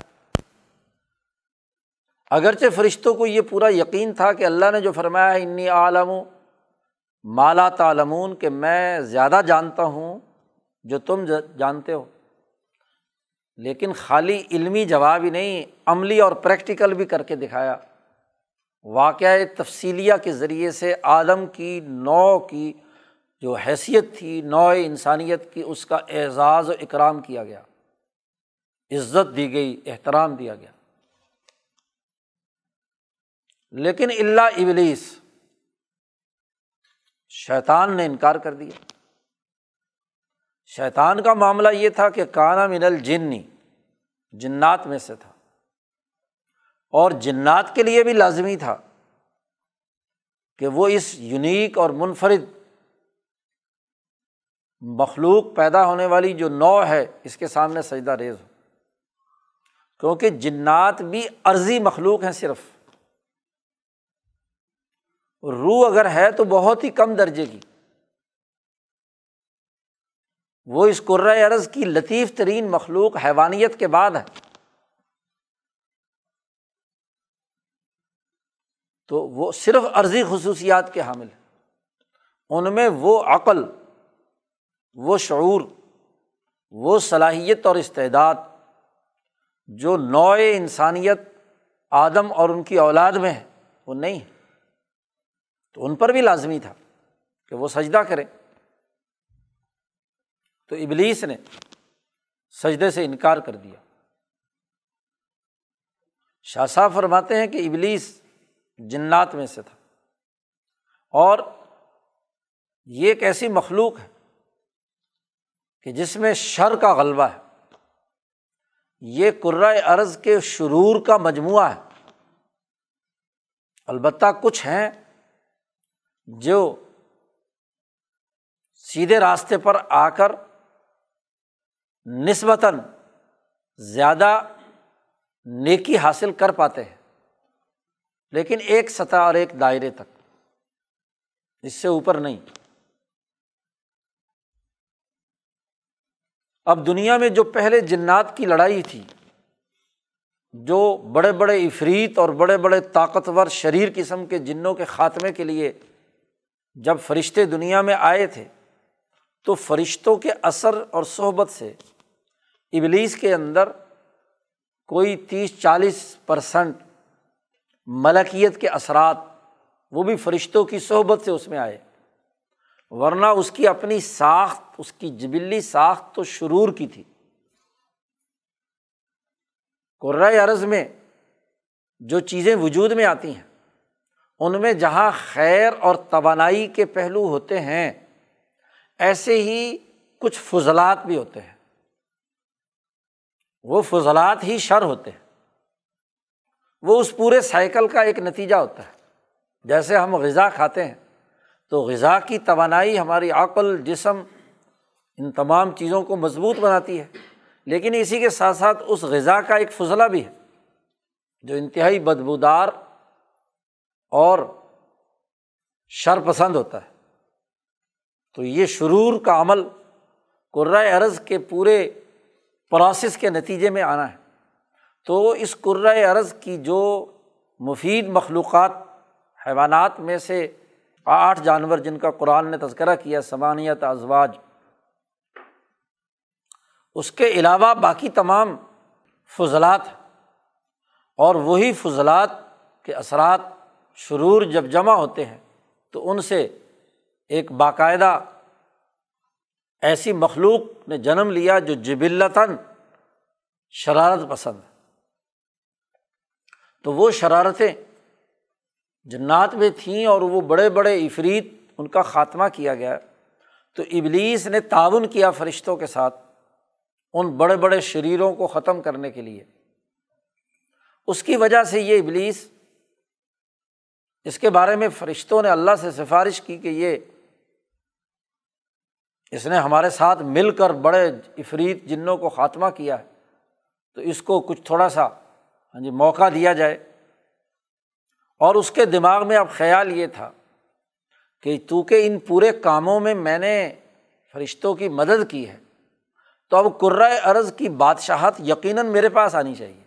اگرچہ فرشتوں کو یہ پورا یقین تھا کہ اللہ نے جو فرمایا ہے انی عالم مالا تعلمون کہ میں زیادہ جانتا ہوں جو تم جانتے ہو۔ لیکن خالی علمی جواب ہی نہیں، عملی اور پریکٹیکل بھی کر کے دکھایا۔ واقعہ تفصیلیہ کے ذریعے سے آدم کی نو کی جو حیثیت تھی، نو انسانیت کی، اس کا اعزاز و اکرام کیا گیا۔ عزت دی گئی، احترام دیا گیا۔ لیکن اللہ ابلیس شیطان نے انکار کر دیا۔ شیطان کا معاملہ یہ تھا کہ کانا من الجنی جنات میں سے تھا۔ اور جنات کے لیے بھی لازمی تھا کہ وہ اس یونیک اور منفرد مخلوق پیدا ہونے والی جو نو ہے، اس کے سامنے سجدہ ریز ہو۔ کیونکہ جنات بھی عرضی مخلوق ہیں صرف۔ روح اگر ہے تو بہت ہی کم درجے کی۔ وہ اس قرۂۂ عرض کی لطیف ترین مخلوق حیوانیت کے بعد ہے۔ تو وہ صرف عرضی خصوصیات کے حامل ہیں۔ ان میں وہ عقل، وہ شعور، وہ صلاحیت اور استعداد جو نوئے انسانیت آدم اور ان کی اولاد میں ہے، وہ نہیں ہے تو ان پر بھی لازمی تھا کہ وہ سجدہ کرے تو ابلیس نے سجدے سے انکار کر دیا۔ شاہ صاحب فرماتے ہیں کہ ابلیس جنات میں سے تھا۔ اور یہ ایک ایسی مخلوق ہے کہ جس میں شر کا غلبہ ہے۔ یہ کرائے ارض کے شرور کا مجموعہ ہے۔ البتہ کچھ ہیں جو سیدھے راستے پر آ کر نسبتاً زیادہ نیکی حاصل کر پاتے ہیں، لیکن ایک سطح اور ایک دائرے تک۔ اس سے اوپر نہیں۔ اب دنیا میں جو پہلے جنات کی لڑائی تھی، جو بڑے بڑے افریت اور بڑے بڑے طاقتور شریر قسم کے جنوں کے خاتمے کے لیے جب فرشتے دنیا میں آئے تھے، تو فرشتوں کے اثر اور صحبت سے ابلیس کے اندر کوئی تیس چالیس پرسنٹ ملکیت کے اثرات، وہ بھی فرشتوں کی صحبت سے اس میں آئے۔ ورنہ اس کی اپنی ساخت، اس کی جبلی ساخت تو شرور کی تھی۔ قرۂۂ عرض میں جو چیزیں وجود میں آتی ہیں ان میں جہاں خیر اور توانائی کے پہلو ہوتے ہیں، ایسے ہی کچھ فضلات بھی ہوتے ہیں۔ وہ فضلات ہی شر ہوتے ہیں۔ وہ اس پورے سائیکل کا ایک نتیجہ ہوتا ہے۔ جیسے ہم غذا کھاتے ہیں، تو غذا کی توانائی ہماری عقل، جسم، ان تمام چیزوں کو مضبوط بناتی ہے۔ لیکن اسی کے ساتھ ساتھ اس غذا کا ایک فضلہ بھی ہے، جو انتہائی بدبودار اور شر پسند ہوتا ہے۔ تو یہ شرور کا عمل قرۂۂ عرض کے پورے پروسیس کے نتیجے میں آنا ہے۔ تو اس قرۂۂ عرض کی جو مفید مخلوقات، حیوانات میں سے آٹھ جانور جن کا قرآن نے تذکرہ کیا، سمانیت، ازواج، اس کے علاوہ باقی تمام فضلات اور وہی فضلات کے اثرات شرور جب جمع ہوتے ہیں تو ان سے ایک باقاعدہ ایسی مخلوق نے جنم لیا جو جبلتاً شرارت پسند تو وہ شرارتیں جنات میں تھیں اور وہ بڑے بڑے افریت ان کا خاتمہ کیا گیا۔ تو ابلیس نے تعاون کیا فرشتوں کے ساتھ ان بڑے بڑے شریروں کو ختم کرنے کے لیے۔ اس کی وجہ سے یہ ابلیس اس کے بارے میں فرشتوں نے اللہ سے سفارش کی کہ یہ اس نے ہمارے ساتھ مل کر بڑے افریت جنوں کو خاتمہ کیا ہے۔ تو اس کو کچھ تھوڑا سا ہاں جی موقع دیا جائے۔ اور اس کے دماغ میں اب خیال یہ تھا کہ تو کہ ان پورے کاموں میں میں نے فرشتوں کی مدد کی ہے، تو اب کرائے ارض کی بادشاہت یقیناً میرے پاس آنی چاہیے۔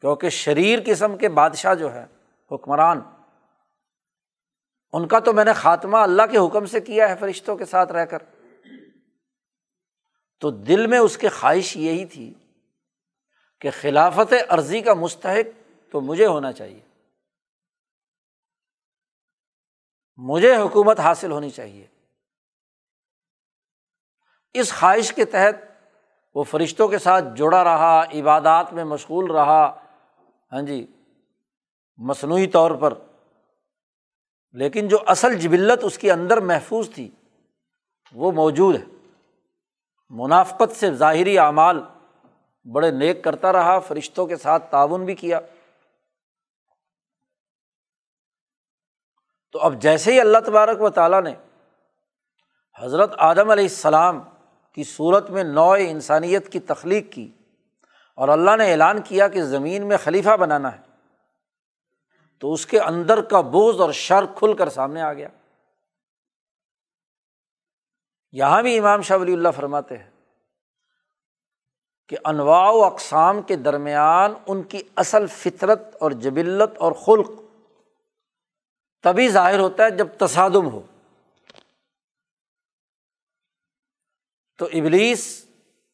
کیونکہ شریر قسم کے بادشاہ جو ہے حکمران۔ ان کا تو میں نے خاتمہ اللہ کے حکم سے کیا ہے، فرشتوں کے ساتھ رہ کر۔ تو دل میں اس کے خواہش یہی تھی کہ خلافت عرضی کا مستحق تو مجھے ہونا چاہیے۔ مجھے حکومت حاصل ہونی چاہیے۔ اس خواہش کے تحت وہ فرشتوں کے ساتھ جڑا رہا، عبادات میں مشغول رہا۔ ہاں جی مصنوعی طور پر۔ لیکن جو اصل جبلت اس کے اندر محفوظ تھی، وہ موجود ہے۔ منافقت سے ظاہری اعمال بڑے نیک کرتا رہا، فرشتوں کے ساتھ تعاون بھی کیا۔ تو اب جیسے ہی اللہ تبارک و تعالیٰ نے حضرت آدم علیہ السلام کی صورت میں نو انسانیت کی تخلیق کی اور اللہ نے اعلان کیا کہ زمین میں خلیفہ بنانا ہے تو اس کے اندر کا بوجھ اور شر کھل کر سامنے آ گیا۔ یہاں بھی امام شاہ ولی اللہ فرماتے ہیں کہ انواع و اقسام کے درمیان ان کی اصل فطرت اور جبلت اور خلق تبھی ظاہر ہوتا ہے جب تصادم ہو۔ تو ابلیس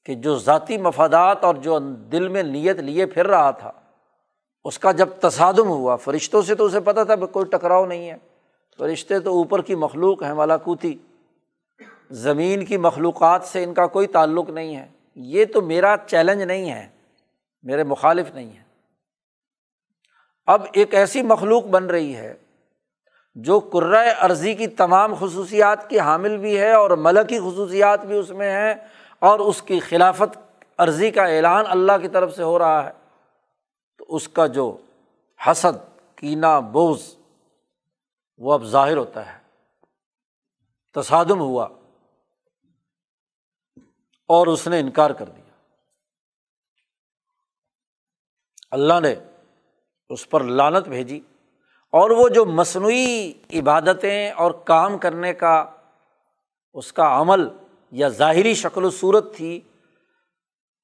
کہ جو ذاتی مفادات اور جو دل میں نیت لیے پھر رہا تھا اس کا جب تصادم ہوا، فرشتوں سے تو اسے پتہ تھا کوئی ٹکراؤ نہیں ہے۔ فرشتے تو اوپر کی مخلوق ہیں مالاکوتی زمین کی مخلوقات سے ان کا کوئی تعلق نہیں ہے۔ یہ تو میرا چیلنج نہیں ہے، میرے مخالف نہیں ہے۔ اب ایک ایسی مخلوق بن رہی ہے جو کرۂ عرضی کی تمام خصوصیات کی حامل بھی ہے اور ملکی خصوصیات بھی اس میں ہیں اور اس کی خلافت عرضی کا اعلان اللہ کی طرف سے ہو رہا ہے۔ تو اس کا جو حسد، کینا بوز وہ اب ظاہر ہوتا ہے۔ تصادم ہوا۔ اور اس نے انکار کر دیا۔ اللہ نے اس پر لانت بھیجی۔ اور وہ جو مصنوعی عبادتیں اور کام کرنے کا اس کا عمل یا ظاہری شکل و صورت تھی،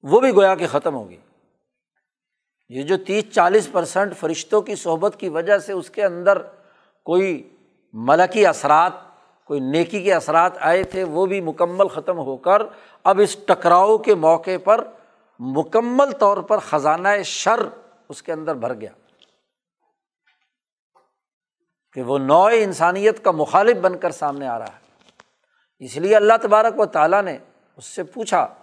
وہ بھی گویا کہ ختم ہوگی یہ جو تیس چالیس پرسنٹ فرشتوں کی صحبت کی وجہ سے اس کے اندر کوئی ملکی اثرات، کوئی نیکی کے اثرات آئے تھے، وہ بھی مکمل ختم ہو کر اب اس ٹکراؤ کے موقع پر مکمل طور پر خزانہ شر اس کے اندر بھر گیا۔ کہ وہ نو انسانیت کا مخالف بن کر سامنے آ رہا ہے۔ اس لیے اللہ تبارک و تعالیٰ نے اس سے پوچھا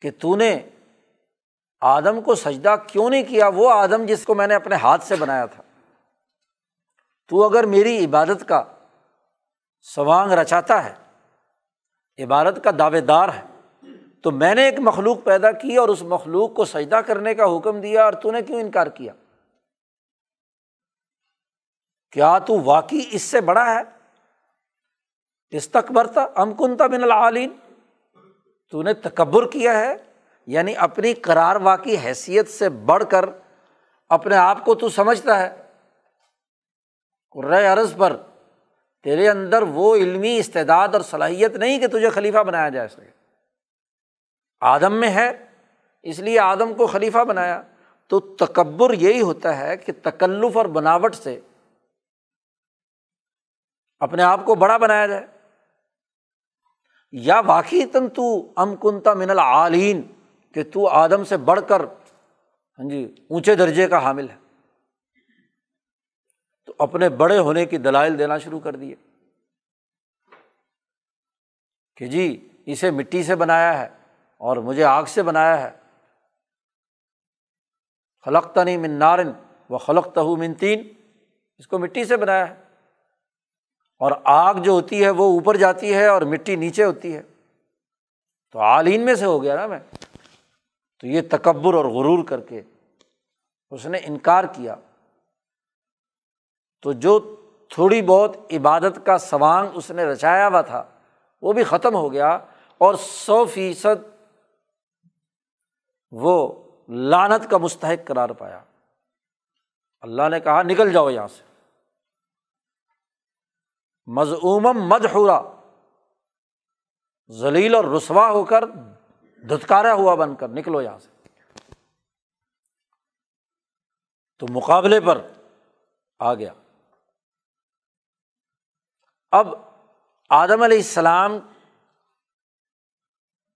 کہ تو نے آدم کو سجدہ کیوں نہیں کیا؟ وہ آدم جس کو میں نے اپنے ہاتھ سے بنایا تھا۔ تو اگر میری عبادت کا سوانگ رچاتا ہے، عبادت کا دعوے دار ہے، تو میں نے ایک مخلوق پیدا کی اور اس مخلوق کو سجدہ کرنے کا حکم دیا اور تو نے کیوں انکار کیا؟ کیا تو واقعی اس سے بڑا ہے؟ اس تکبر تھا ام کنتا بن العالین۔ تو نے تکبر کیا ہے یعنی اپنی کرار واقعی حیثیت سے بڑھ کر اپنے آپ کو تو سمجھتا ہے۔ رے عرض پر تیرے اندر وہ علمی استعداد اور صلاحیت نہیں کہ تجھے خلیفہ بنایا جا سکے۔ آدم میں ہے، اس لیے آدم کو خلیفہ بنایا۔ تو تکبر یہی ہوتا ہے کہ تکلف اور بناوٹ سے اپنے آپ کو بڑا بنایا جائے۔ یا واقعی تن تو ام کنتا من العالین کہ تو آدم سے بڑھ کر ہاں جی اونچے درجے کا حامل ہے۔ تو اپنے بڑے ہونے کی دلائل دینا شروع کر دیے۔ کہ جی اسے مٹی سے بنایا ہے اور مجھے آگ سے بنایا ہے۔ خلق تنی من نارن و خلق تہ من تین۔ اس کو مٹی سے بنایا ہے۔ اور آگ جو ہوتی ہے وہ اوپر جاتی ہے اور مٹی نیچے ہوتی ہے۔ تو عالین میں سے ہو گیا نا میں۔ تو یہ تکبر اور غرور کر کے اس نے انکار کیا۔ تو جو تھوڑی بہت عبادت کا سوانگ اس نے رچایا ہوا تھا، وہ بھی ختم ہو گیا اور سو فیصد وہ لانت کا مستحق قرار پایا۔ اللہ نے کہا، نکل جاؤ یہاں سے۔ مضعومم مدحورا، ذلیل اور رسوا ہو کر دھتکارا ہوا بن کر نکلو یہاں سے۔ تو مقابلے پر آ گیا۔ اب آدم علیہ السلام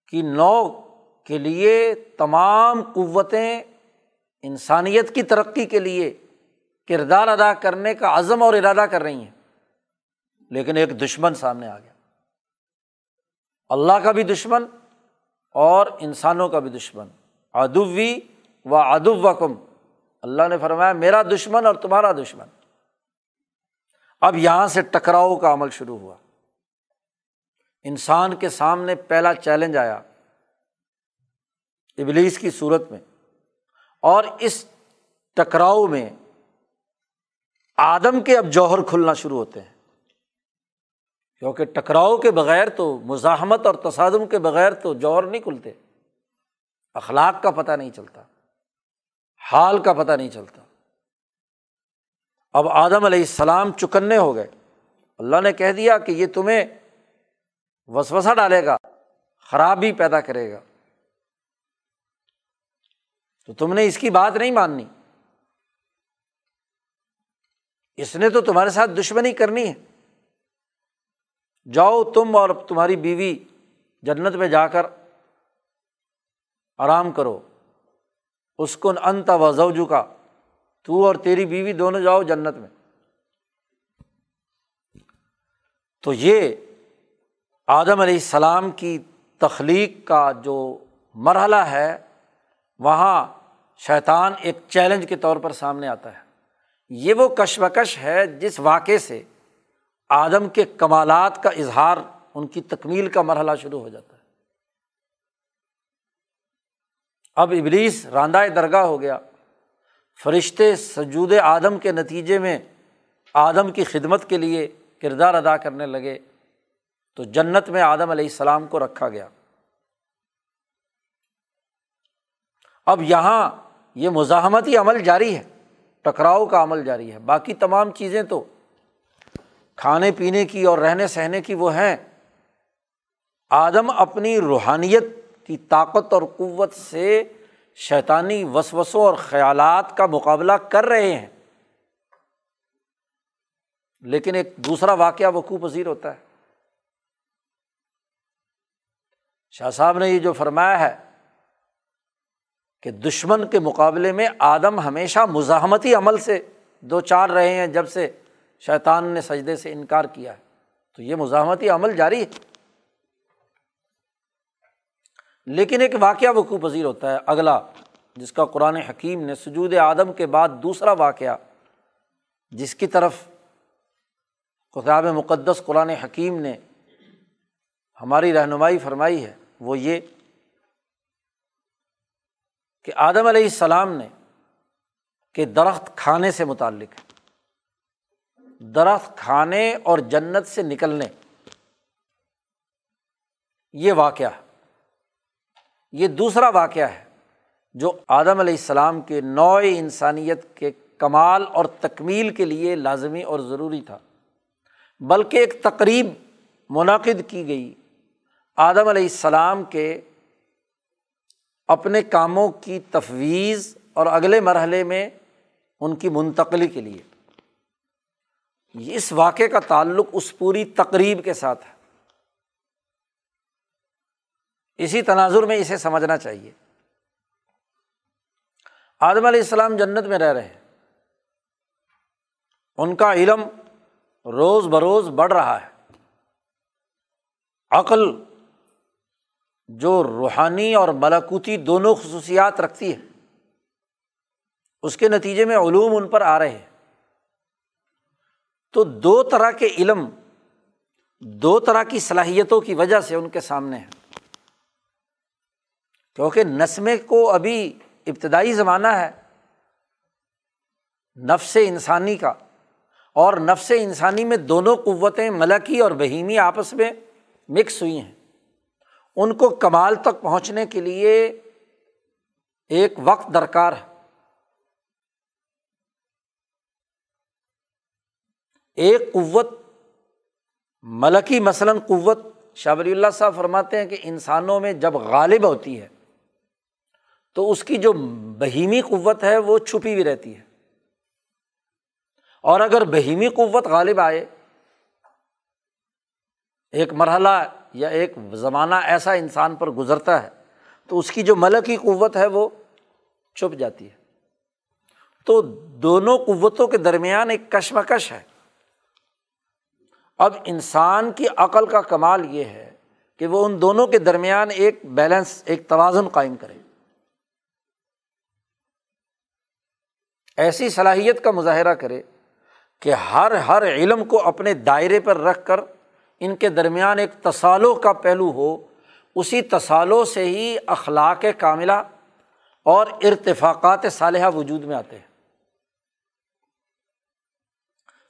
کی نو کے لیے تمام قوتیں انسانیت کی ترقی کے لیے کردار ادا کرنے کا عزم اور ارادہ کر رہی ہیں۔ لیکن ایک دشمن سامنے آ گیا۔ اللہ کا بھی دشمن اور انسانوں کا بھی دشمن۔ ادوی و ادو وکم اللہ نے فرمایا، میرا دشمن اور تمہارا دشمن۔ اب یہاں سے ٹکراؤ کا عمل شروع ہوا۔ انسان کے سامنے پہلا چیلنج آیا ابلیس کی صورت میں۔ اور اس ٹکراؤ میں آدم کے اب جوہر کھلنا شروع ہوتے ہیں۔ کیونکہ ٹکراؤ کے بغیر تو، مزاحمت اور تصادم کے بغیر تو جوہر نہیں کھلتے۔ اخلاق کا پتہ نہیں چلتا، حال کا پتہ نہیں چلتا۔ اب آدم علیہ السلام چکنے ہو گئے۔ اللہ نے کہہ دیا کہ یہ تمہیں وسوسا ڈالے گا خرابی پیدا کرے گا۔ تو تم نے اس کی بات نہیں ماننی۔ اس نے تو تمہارے ساتھ دشمنی کرنی ہے۔ جاؤ تم اور تمہاری بیوی جنت میں جا کر آرام کرو۔ اس کو انت وضو کا تو اور تیری بیوی دونوں جاؤ جنت میں۔ تو یہ آدم علیہ السلام کی تخلیق کا جو مرحلہ ہے، وہاں شیطان ایک چیلنج کے طور پر سامنے آتا ہے۔ یہ وہ کشمکش ہے جس واقعے سے آدم کے کمالات کا اظہار ان کی تکمیل کا مرحلہ شروع ہو جاتا ہے۔ اب ابلیس راندہ درگاہ ہو گیا۔ فرشتے سجود آدم کے نتیجے میں آدم کی خدمت کے لیے کردار ادا کرنے لگے۔ تو جنت میں آدم علیہ السلام کو رکھا گیا۔ اب یہاں یہ مزاحمتی عمل جاری ہے۔ ٹکراؤ کا عمل جاری ہے۔ باقی تمام چیزیں تو کھانے پینے کی اور رہنے سہنے کی وہ ہیں۔ آدم اپنی روحانیت کی طاقت اور قوت سے شیطانی وسوسوں اور خیالات کا مقابلہ کر رہے ہیں۔ لیکن ایک دوسرا واقعہ وقوع پذیر ہوتا ہے۔ شاہ صاحب نے یہ جو فرمایا ہے کہ دشمن کے مقابلے میں آدم ہمیشہ مزاحمتی عمل سے دو چار رہے ہیں، جب سے شیطان نے سجدے سے انکار کیا ہے۔ تو یہ مزاحمتی عمل جاری ہے۔ لیکن ایک واقعہ وقوع پذیر ہوتا ہے۔ اگلا، جس کا قرآن حکیم نے سجود آدم کے بعد دوسرا واقعہ، جس کی طرف کتاب مقدس قرآن حکیم نے ہماری رہنمائی فرمائی ہے، وہ یہ کہ آدم علیہ السلام نے کہ درخت کھانے سے متعلق ہے۔ درخت کھانے اور جنت سے نکلنے۔ یہ واقعہ یہ دوسرا واقعہ ہے جو آدم علیہ السلام کے نوع انسانیت کے کمال اور تکمیل کے لیے لازمی اور ضروری تھا۔ بلکہ ایک تقریب منعقد کی گئی۔ آدم علیہ السلام کے اپنے کاموں کی تفویض اور اگلے مرحلے میں ان کی منتقلی کے لیے۔ اس واقعے کا تعلق اس پوری تقریب کے ساتھ ہے۔ اسی تناظر میں اسے سمجھنا چاہیے۔ آدم علیہ السلام جنت میں رہ رہے ہیں۔ ان کا علم روز بروز بڑھ رہا ہے۔ عقل جو روحانی اور ملاکوتی دونوں خصوصیات رکھتی ہے، اس کے نتیجے میں علوم ان پر آ رہے ہیں۔ تو دو طرح کے علم، دو طرح کی صلاحیتوں کی وجہ سے ان کے سامنے ہے کیونکہ نسمے کو ابھی ابتدائی زمانہ ہے، نفس انسانی کا۔ اور نفس انسانی میں دونوں قوتیں ملکی اور بہیمی آپس میں مکس ہوئی ہیں۔ ان کو کمال تک پہنچنے کے لیے ایک وقت درکار ہے۔ ایک قوت، ملکی مثلاً قوت، شاہ ولی اللہ صاحب فرماتے ہیں کہ انسانوں میں جب غالب ہوتی ہے، تو اس کی جو بہیمی قوت ہے وہ چھپی ہوئی رہتی ہے۔ اور اگر بہیمی قوت غالب آئے، ایک مرحلہ یا ایک زمانہ ایسا انسان پر گزرتا ہے، تو اس کی جو ملکی قوت ہے وہ چھپ جاتی ہے۔ تو دونوں قوتوں کے درمیان ایک کشمکش ہے۔ اب انسان کی عقل کا کمال یہ ہے کہ وہ ان دونوں کے درمیان ایک بیلنس، ایک توازن قائم کرے۔ ایسی صلاحیت کا مظاہرہ کرے کہ ہر ہر علم کو اپنے دائرے پر رکھ کر ان کے درمیان ایک تصالح کا پہلو ہو، اسی تصالح سے ہی اخلاق کاملہ اور ارتفاقات صالحہ وجود میں آتے ہیں۔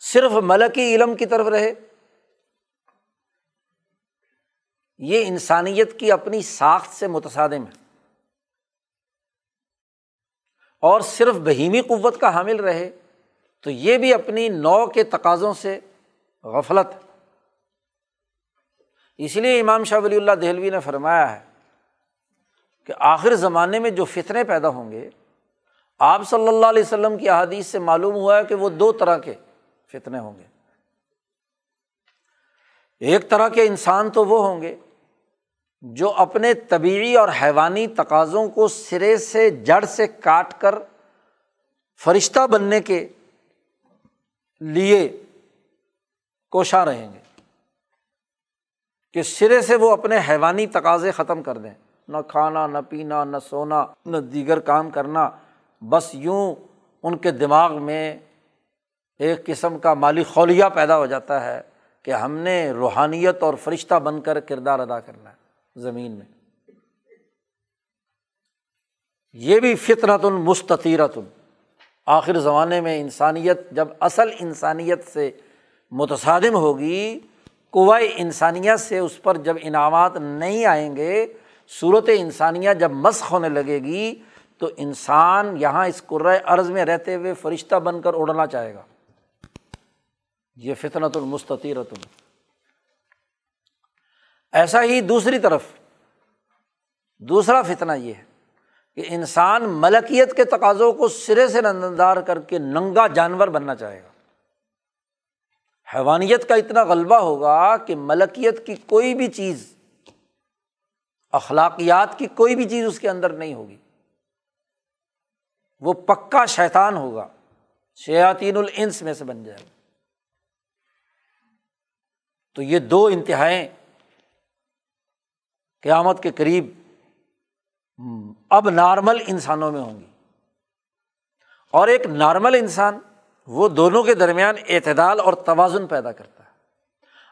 صرف ملکی علم کی طرف رہے یہ انسانیت کی اپنی ساخت سے متصادم ہے۔ اور صرف بہیمی قوت کا حامل رہے تو یہ بھی اپنی نو کے تقاضوں سے غفلت اس لیے امام شاہ ولی اللہ دہلوی نے فرمایا ہے کہ آخر زمانے میں جو فتنے پیدا ہوں گے، آپ صلی اللہ علیہ وسلم کی احادیث سے معلوم ہوا ہے کہ وہ دو طرح کے فتنے ہوں گے۔ ایک طرح کے انسان تو وہ ہوں گے جو اپنے طبعی اور حیوانی تقاضوں کو سرے سے جڑ سے کاٹ کر فرشتہ بننے کے لیے کوشاں رہیں گے، کہ سرے سے وہ اپنے حیوانی تقاضے ختم کر دیں۔ نہ کھانا، نہ پینا، نہ سونا، نہ دیگر کام کرنا، بس یوں ان کے دماغ میں ایک قسم کا مالی خولیہ پیدا ہو جاتا ہے کہ ہم نے روحانیت اور فرشتہ بن کر کردار ادا کرنا ہے۔ زمین میں۔ یہ بھی فطرت المستطیرت آخر زمانے میں انسانیت جب اصل انسانیت سے متصادم ہوگی کوائے انسانیہ سے اس پر جب انعامات نہیں آئیں گے، صورت انسانیہ جب مسخ ہونے لگے گی، تو انسان یہاں اس قرۂۂ عرض میں رہتے ہوئے فرشتہ بن کر اڑنا چاہے گا۔ یہ فطنت المستطیرت ایسا ہی دوسری طرف، دوسرا فتنہ یہ ہے کہ انسان ملکیت کے تقاضوں کو سرے سے نندار کر کے ننگا جانور بننا چاہے گا۔ حیوانیت کا اتنا غلبہ ہوگا کہ ملکیت کی کوئی بھی چیز، اخلاقیات کی کوئی بھی چیز اس کے اندر نہیں ہوگی۔ وہ پکا شیطان ہوگا، شیاطین الانس میں سے بن جائے گا۔ تو یہ دو انتہائیں قیامت کے قریب اب نارمل انسانوں میں ہوں گی۔ اور ایک نارمل انسان وہ دونوں کے درمیان اعتدال اور توازن پیدا کرتا ہے۔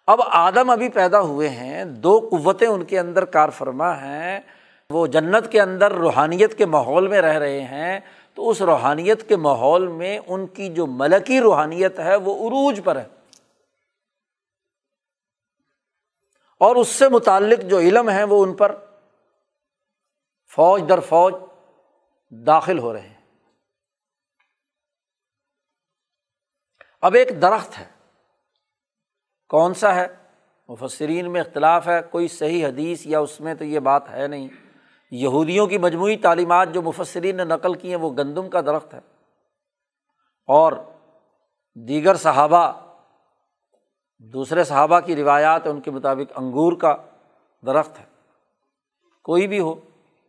اب آدم ابھی پیدا ہوئے ہیں، دو قوتیں ان کے اندر کار فرما ہیں۔ وہ جنت کے اندر روحانیت کے ماحول میں رہ رہے ہیں۔ تو اس روحانیت کے ماحول میں ان کی جو ملکی روحانیت ہے وہ عروج پر ہے۔ اور اس سے متعلق جو علم ہے وہ ان پر فوج در فوج داخل ہو رہے ہیں۔ اب ایک درخت ہے۔ کون سا ہے؟ مفسرین میں اختلاف ہے۔ کوئی صحیح حدیث یا اس میں تو یہ بات ہے نہیں۔ یہودیوں کی مجموعی تعلیمات جو مفسرین نے نقل کی ہیں وہ گندم کا درخت ہے۔ اور دیگر صحابہ دوسرے صحابہ کی روایات ان کے مطابق انگور کا درخت ہے۔ کوئی بھی ہو،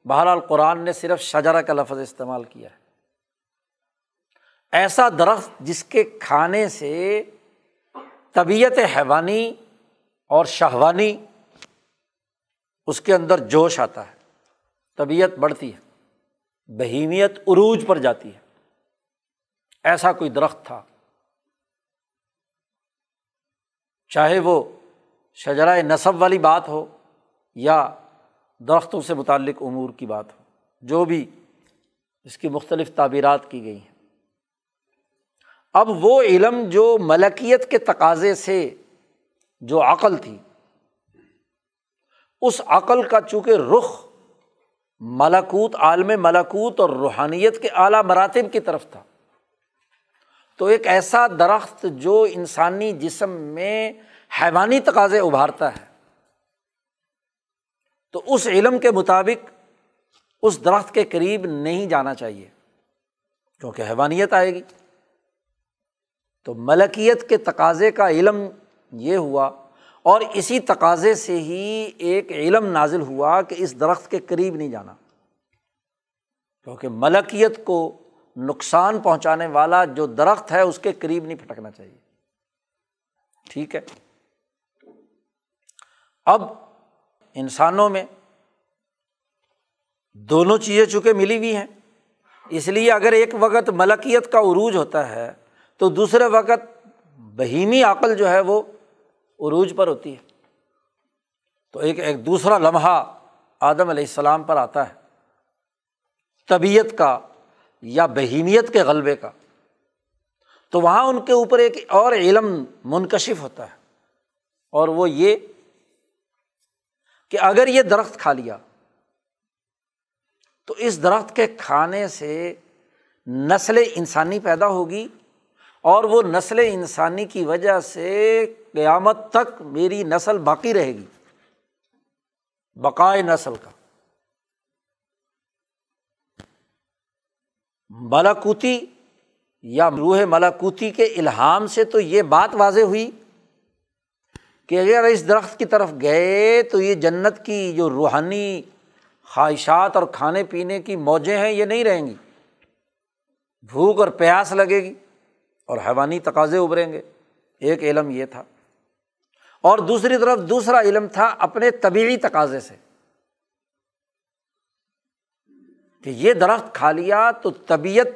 بہرحال قرآن نے صرف شجرا کا لفظ استعمال کیا ہے۔ ایسا درخت جس کے کھانے سے طبیعت حیوانی اور شہوانی اس کے اندر جوش آتا ہے، طبیعت بڑھتی ہے، بہیمیت عروج پر جاتی ہے۔ ایسا کوئی درخت تھا۔ چاہے وہ شجرائے نصب والی بات ہو یا درختوں سے متعلق امور کی بات ہو، جو بھی اس کی مختلف تعبیرات کی گئی ہیں۔ اب وہ علم جو ملکیت کے تقاضے سے جو عقل تھی، اس عقل کا چونکہ رخ ملاکوت عالم ملاکوت اور روحانیت کے اعلیٰ مراتب کی طرف تھا تو ایک ایسا درخت جو انسانی جسم میں حیوانی تقاضے ابھارتا ہے۔ تو اس علم کے مطابق اس درخت کے قریب نہیں جانا چاہیے، کیونکہ حیوانیت آئے گی۔ تو ملکیت کے تقاضے کا علم یہ ہوا اور اسی تقاضے سے ہی ایک علم نازل ہوا کہ اس درخت کے قریب نہیں جانا، کیونکہ ملکیت کو نقصان پہنچانے والا جو درخت ہے اس کے قریب نہیں پھٹکنا چاہیے۔ ٹھیک ہے؟ اب انسانوں میں دونوں چیزیں چونکہ ملی ہوئی ہیں، اس لیے اگر ایک وقت ملکیت کا عروج ہوتا ہے تو دوسرے وقت بہیمی عقل جو ہے وہ عروج پر ہوتی ہے۔ تو ایک ایک دوسرا لمحہ آدم علیہ السلام پر آتا ہے۔ طبیعت کا یا بہیمیت کے غلبے کا، تو وہاں ان کے اوپر ایک اور علم منکشف ہوتا ہے۔ اور وہ یہ کہ اگر یہ درخت کھا لیا، تو اس درخت کے کھانے سے نسل انسانی پیدا ہوگی اور وہ نسل انسانی کی وجہ سے قیامت تک میری نسل باقی رہے گی، بقائے نسل کا۔ ملاکوتی یا روح ملاکوتی کے الحام سے تو یہ بات واضح ہوئی کہ اگر اس درخت کی طرف گئے تو یہ جنت کی جو روحانی خواہشات اور کھانے پینے کی موجیں ہیں، یہ نہیں رہیں گی۔ بھوک اور پیاس لگے گی اور حیوانی تقاضے ابھریں گے۔ ایک علم یہ تھا۔ اور دوسری طرف دوسرا علم تھا اپنے طبیعی تقاضے سے۔ کہ یہ درخت کھا لیا تو طبیعت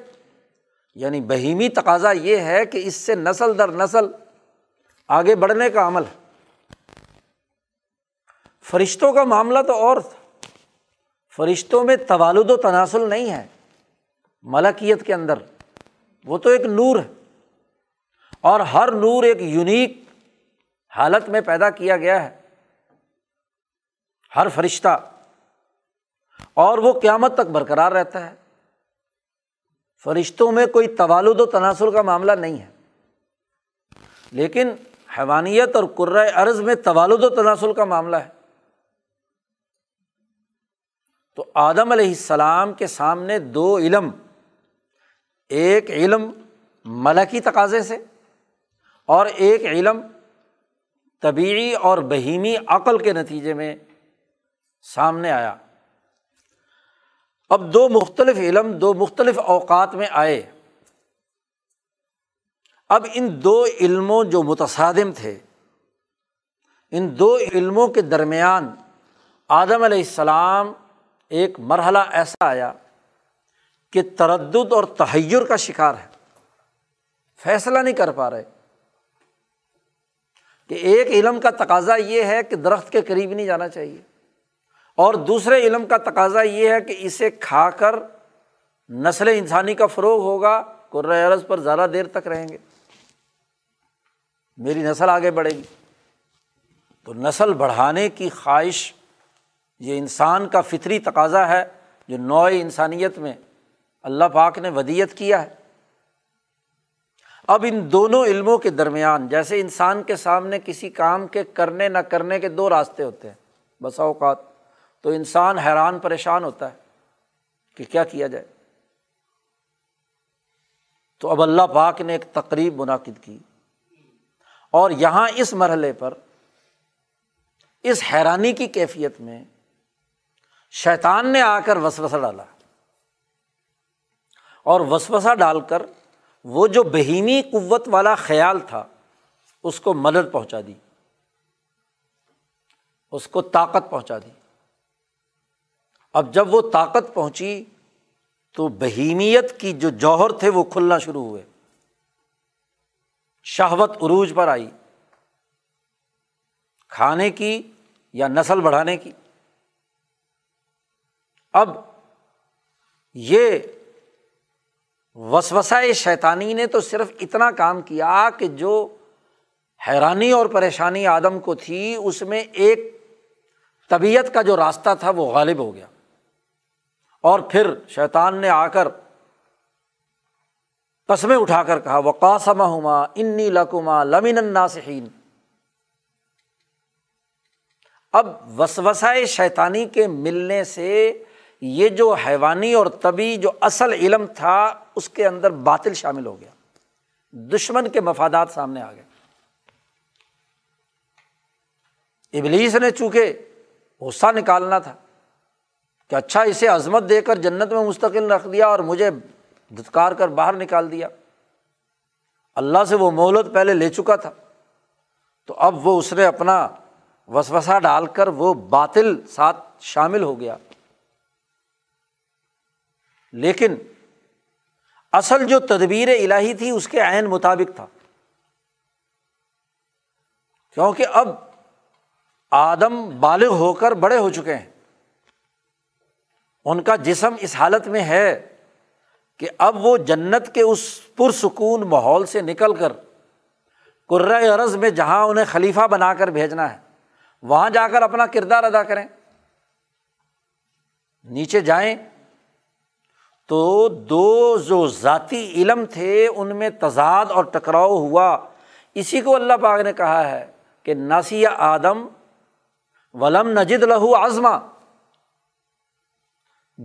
یعنی بہیمی تقاضا یہ ہے کہ اس سے نسل در نسل آگے بڑھنے کا عمل ہے۔ فرشتوں کا معاملہ تو اور تھا۔ فرشتوں میں توالد و تناسل نہیں ہے۔ ملکیت کے اندر وہ تو ایک نور ہے۔ اور ہر نور ایک یونیک حالت میں پیدا کیا گیا ہے۔ ہر فرشتہ اور وہ قیامت تک برقرار رہتا ہے۔ فرشتوں میں کوئی توالد و تناسل کا معاملہ نہیں ہے۔ لیکن حیوانیت اور قرۂ میں توالد و تناسل کا معاملہ ہے۔ تو آدم علیہ السلام کے سامنے دو علم، ایک علم ملکی تقاضے سے اور ایک علم طبیعی اور بہیمی عقل کے نتیجے میں سامنے آیا۔ اب دو مختلف علم، دو مختلف اوقات میں آئے۔ اب ان دو علموں جو متصادم تھے، ان دو علموں کے درمیان آدم علیہ السلام ایک مرحلہ ایسا آیا کہ تردد اور تحیر کا شکار ہے۔ فیصلہ نہیں کر پا رہے۔ کہ ایک علم کا تقاضا یہ ہے کہ درخت کے قریب نہیں جانا چاہیے۔ اور دوسرے علم کا تقاضا یہ ہے کہ اسے کھا کر نسل انسانی کا فروغ ہوگا عرض پر زیادہ دیر تک رہیں گے۔ میری نسل آگے بڑھے گی۔ تو نسل بڑھانے کی خواہش یہ انسان کا فطری تقاضا ہے جو نوع انسانیت میں اللہ پاک نے ودیت کیا ہے۔ اب ان دونوں علموں کے درمیان، جیسے انسان کے سامنے کسی کام کے کرنے نہ کرنے کے دو راستے ہوتے ہیں، بسا اوقات تو انسان حیران پریشان ہوتا ہے کہ کیا کیا جائے۔ تو اب اللہ پاک نے ایک تقریب منعقد کی۔ اور یہاں اس مرحلے پر اس حیرانی کی کیفیت میں شیطان نے آ کر وسوسہ ڈالا۔ اور وسوسہ ڈال کر وہ جو بہیمی قوت والا خیال تھا، اس کو مدد پہنچا دی۔ اس کو طاقت پہنچا دی۔ اب جب وہ طاقت پہنچی تو بہیمیت کی جو جوہر تھے وہ کھلنا شروع ہوئے۔ شہوت عروج پر آئی۔ کھانے کی یا نسل بڑھانے کی۔ اب یہ وسوسائے شیطانی نے تو صرف اتنا کام کیا کہ جو حیرانی اور پریشانی آدم کو تھی، اس میں ایک طبیعت کا جو راستہ تھا وہ غالب ہو گیا۔ اور پھر شیطان نے آ کر قسمیں اٹھا کر کہا وہ ہما انی لکما لمن الناسحین۔ اب وسوسائے شیطانی کے ملنے سے یہ جو حیوانی اور طبی جو اصل علم تھا، اس کے اندر باطل شامل ہو گیا۔ دشمن کے مفادات سامنے آ گئے۔ ابلیس نے چونکہ غصہ نکالنا تھا کہ اچھا اسے عظمت دے کر جنت میں مستقل رکھ دیا اور مجھے دھتکار کر باہر نکال دیا۔ اللہ سے وہ مہلت پہلے لے چکا تھا۔ تو اب وہ اس نے اپنا وسوسا ڈال کر وہ باطل ساتھ شامل ہو گیا۔ لیکن اصل جو تدبیر الہی تھی اس کے عین مطابق تھا۔ کیونکہ اب آدم بالغ ہو کر بڑے ہو چکے ہیں۔ ان کا جسم اس حالت میں ہے کہ اب وہ جنت کے اس پرسکون ماحول سے نکل کر عرض میں جہاں انہیں خلیفہ بنا کر بھیجنا ہے، وہاں جا کر اپنا کردار ادا کریں۔ نیچے جائیں تو دو جو ذاتی علم تھے، ان میں تضاد اور ٹکراؤ ہوا۔ اسی کو اللہ پاک نے کہا ہے کہ ناسی آدم ولم نجد لہو آزما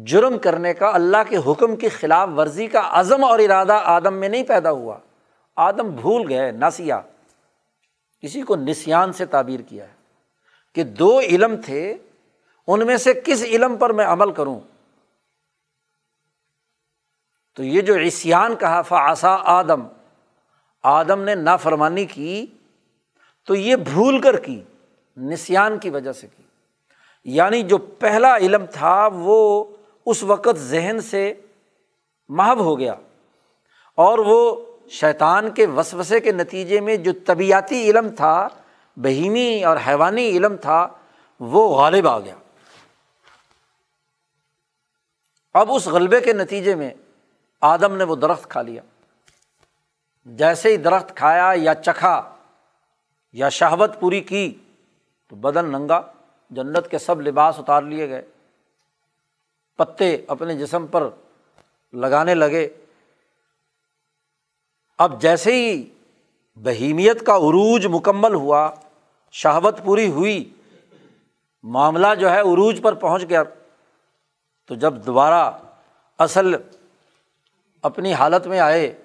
جرم کرنے کا، اللہ کے حکم کی خلاف ورزی کا عزم اور ارادہ آدم میں نہیں پیدا ہوا۔ آدم بھول گئے ناسیا کسی کو نسان سے تعبیر کیا ہے کہ دو علم تھے، ان میں سے کس علم پر میں عمل کروں؟ تو یہ جو عصیان کہا فاسا آدم۔ آدم نے نافرمانی کی، تو یہ بھول کر کی نسان کی وجہ سے کی۔ یعنی جو پہلا علم تھا، وہ اس وقت ذہن سے محو ہو گیا اور وہ شیطان کے وسوسے کے نتیجے میں جو طبیعتی علم تھا، بہیمی اور حیوانی علم تھا، وہ غالب آ گیا۔ اب اس غلبے کے نتیجے میں آدم نے وہ درخت کھا لیا۔ جیسے ہی درخت کھایا یا چکھا یا شہوت پوری کی تو بدن ننگا، جنت کے سب لباس اتار لیے گئے۔ پتے اپنے جسم پر لگانے لگے۔ اب جیسے ہی بہیمیت کا عروج مکمل ہوا، شہوت پوری ہوئی، معاملہ جو ہے عروج پر پہنچ گیا۔ تو جب دوبارہ اصل اپنی حالت میں آئے،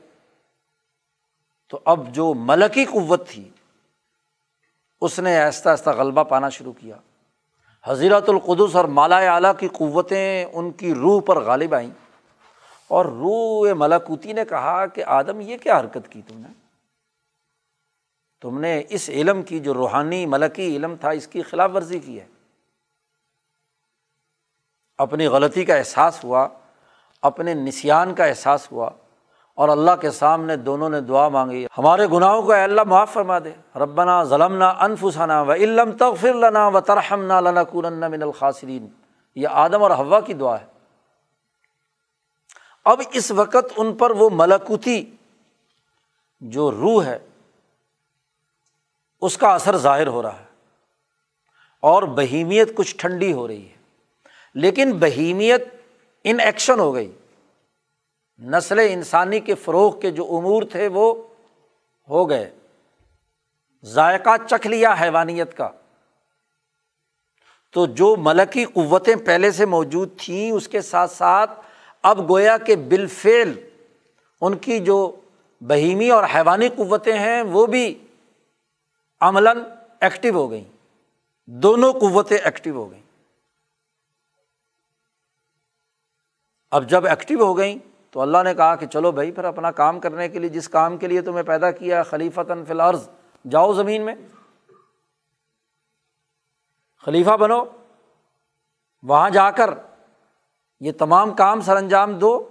تو اب جو ملکی قوت تھی، اس نے آہستہ آہستہ غلبہ پانا شروع کیا۔ حضیرت القدس اور مالا اعلیٰ کی قوتیں ان کی روح پر غالب آئیں۔ اور روح ملاکوتی نے کہا کہ آدم، یہ کیا حرکت کی تم نے؟ تم نے اس علم کی جو روحانی ملکی علم تھا، اس کی خلاف ورزی کی ہے۔ اپنی غلطی کا احساس ہوا، اپنے نسان کا احساس ہوا۔ اور اللہ کے سامنے دونوں نے دعا مانگی۔ ہمارے گناہوں کو اللہ معاف فرما دے۔ ربنا ظلم نہ انفسانہ و علم تغفر لنا و ترحم نہ لنا کن من الخاصرین یہ آدم اور ہوا کی دعا ہے۔ اب اس وقت ان پر وہ ملکوتی جو روح ہے، اس کا اثر ظاہر ہو رہا ہے۔ اور بہیمیت کچھ ٹھنڈی ہو رہی ہے۔ لیکن بہیمیت ان ایکشن ہو گئی۔ نسل انسانی کے فروغ کے جو امور تھے وہ ہو گئے۔ ذائقہ چکھ لیا حیوانیت کا۔ تو جو ملکی قوتیں پہلے سے موجود تھیں، اس کے ساتھ ساتھ اب گویا کہ بالفعل ان کی جو بہیمی اور حیوانی قوتیں ہیں، وہ بھی عملاً ایکٹیو ہو گئیں۔ دونوں قوتیں ایکٹیو ہو گئیں۔ اب جب ایکٹیو ہو گئیں تو اللہ نے کہا کہ چلو بھائی، پھر اپنا کام کرنے کے لیے، جس کام کے لیے تمہیں پیدا کیا، خلیفتاً فی الحرض جاؤ زمین میں۔ خلیفہ بنو، وہاں جا کر یہ تمام کام سر انجام دو۔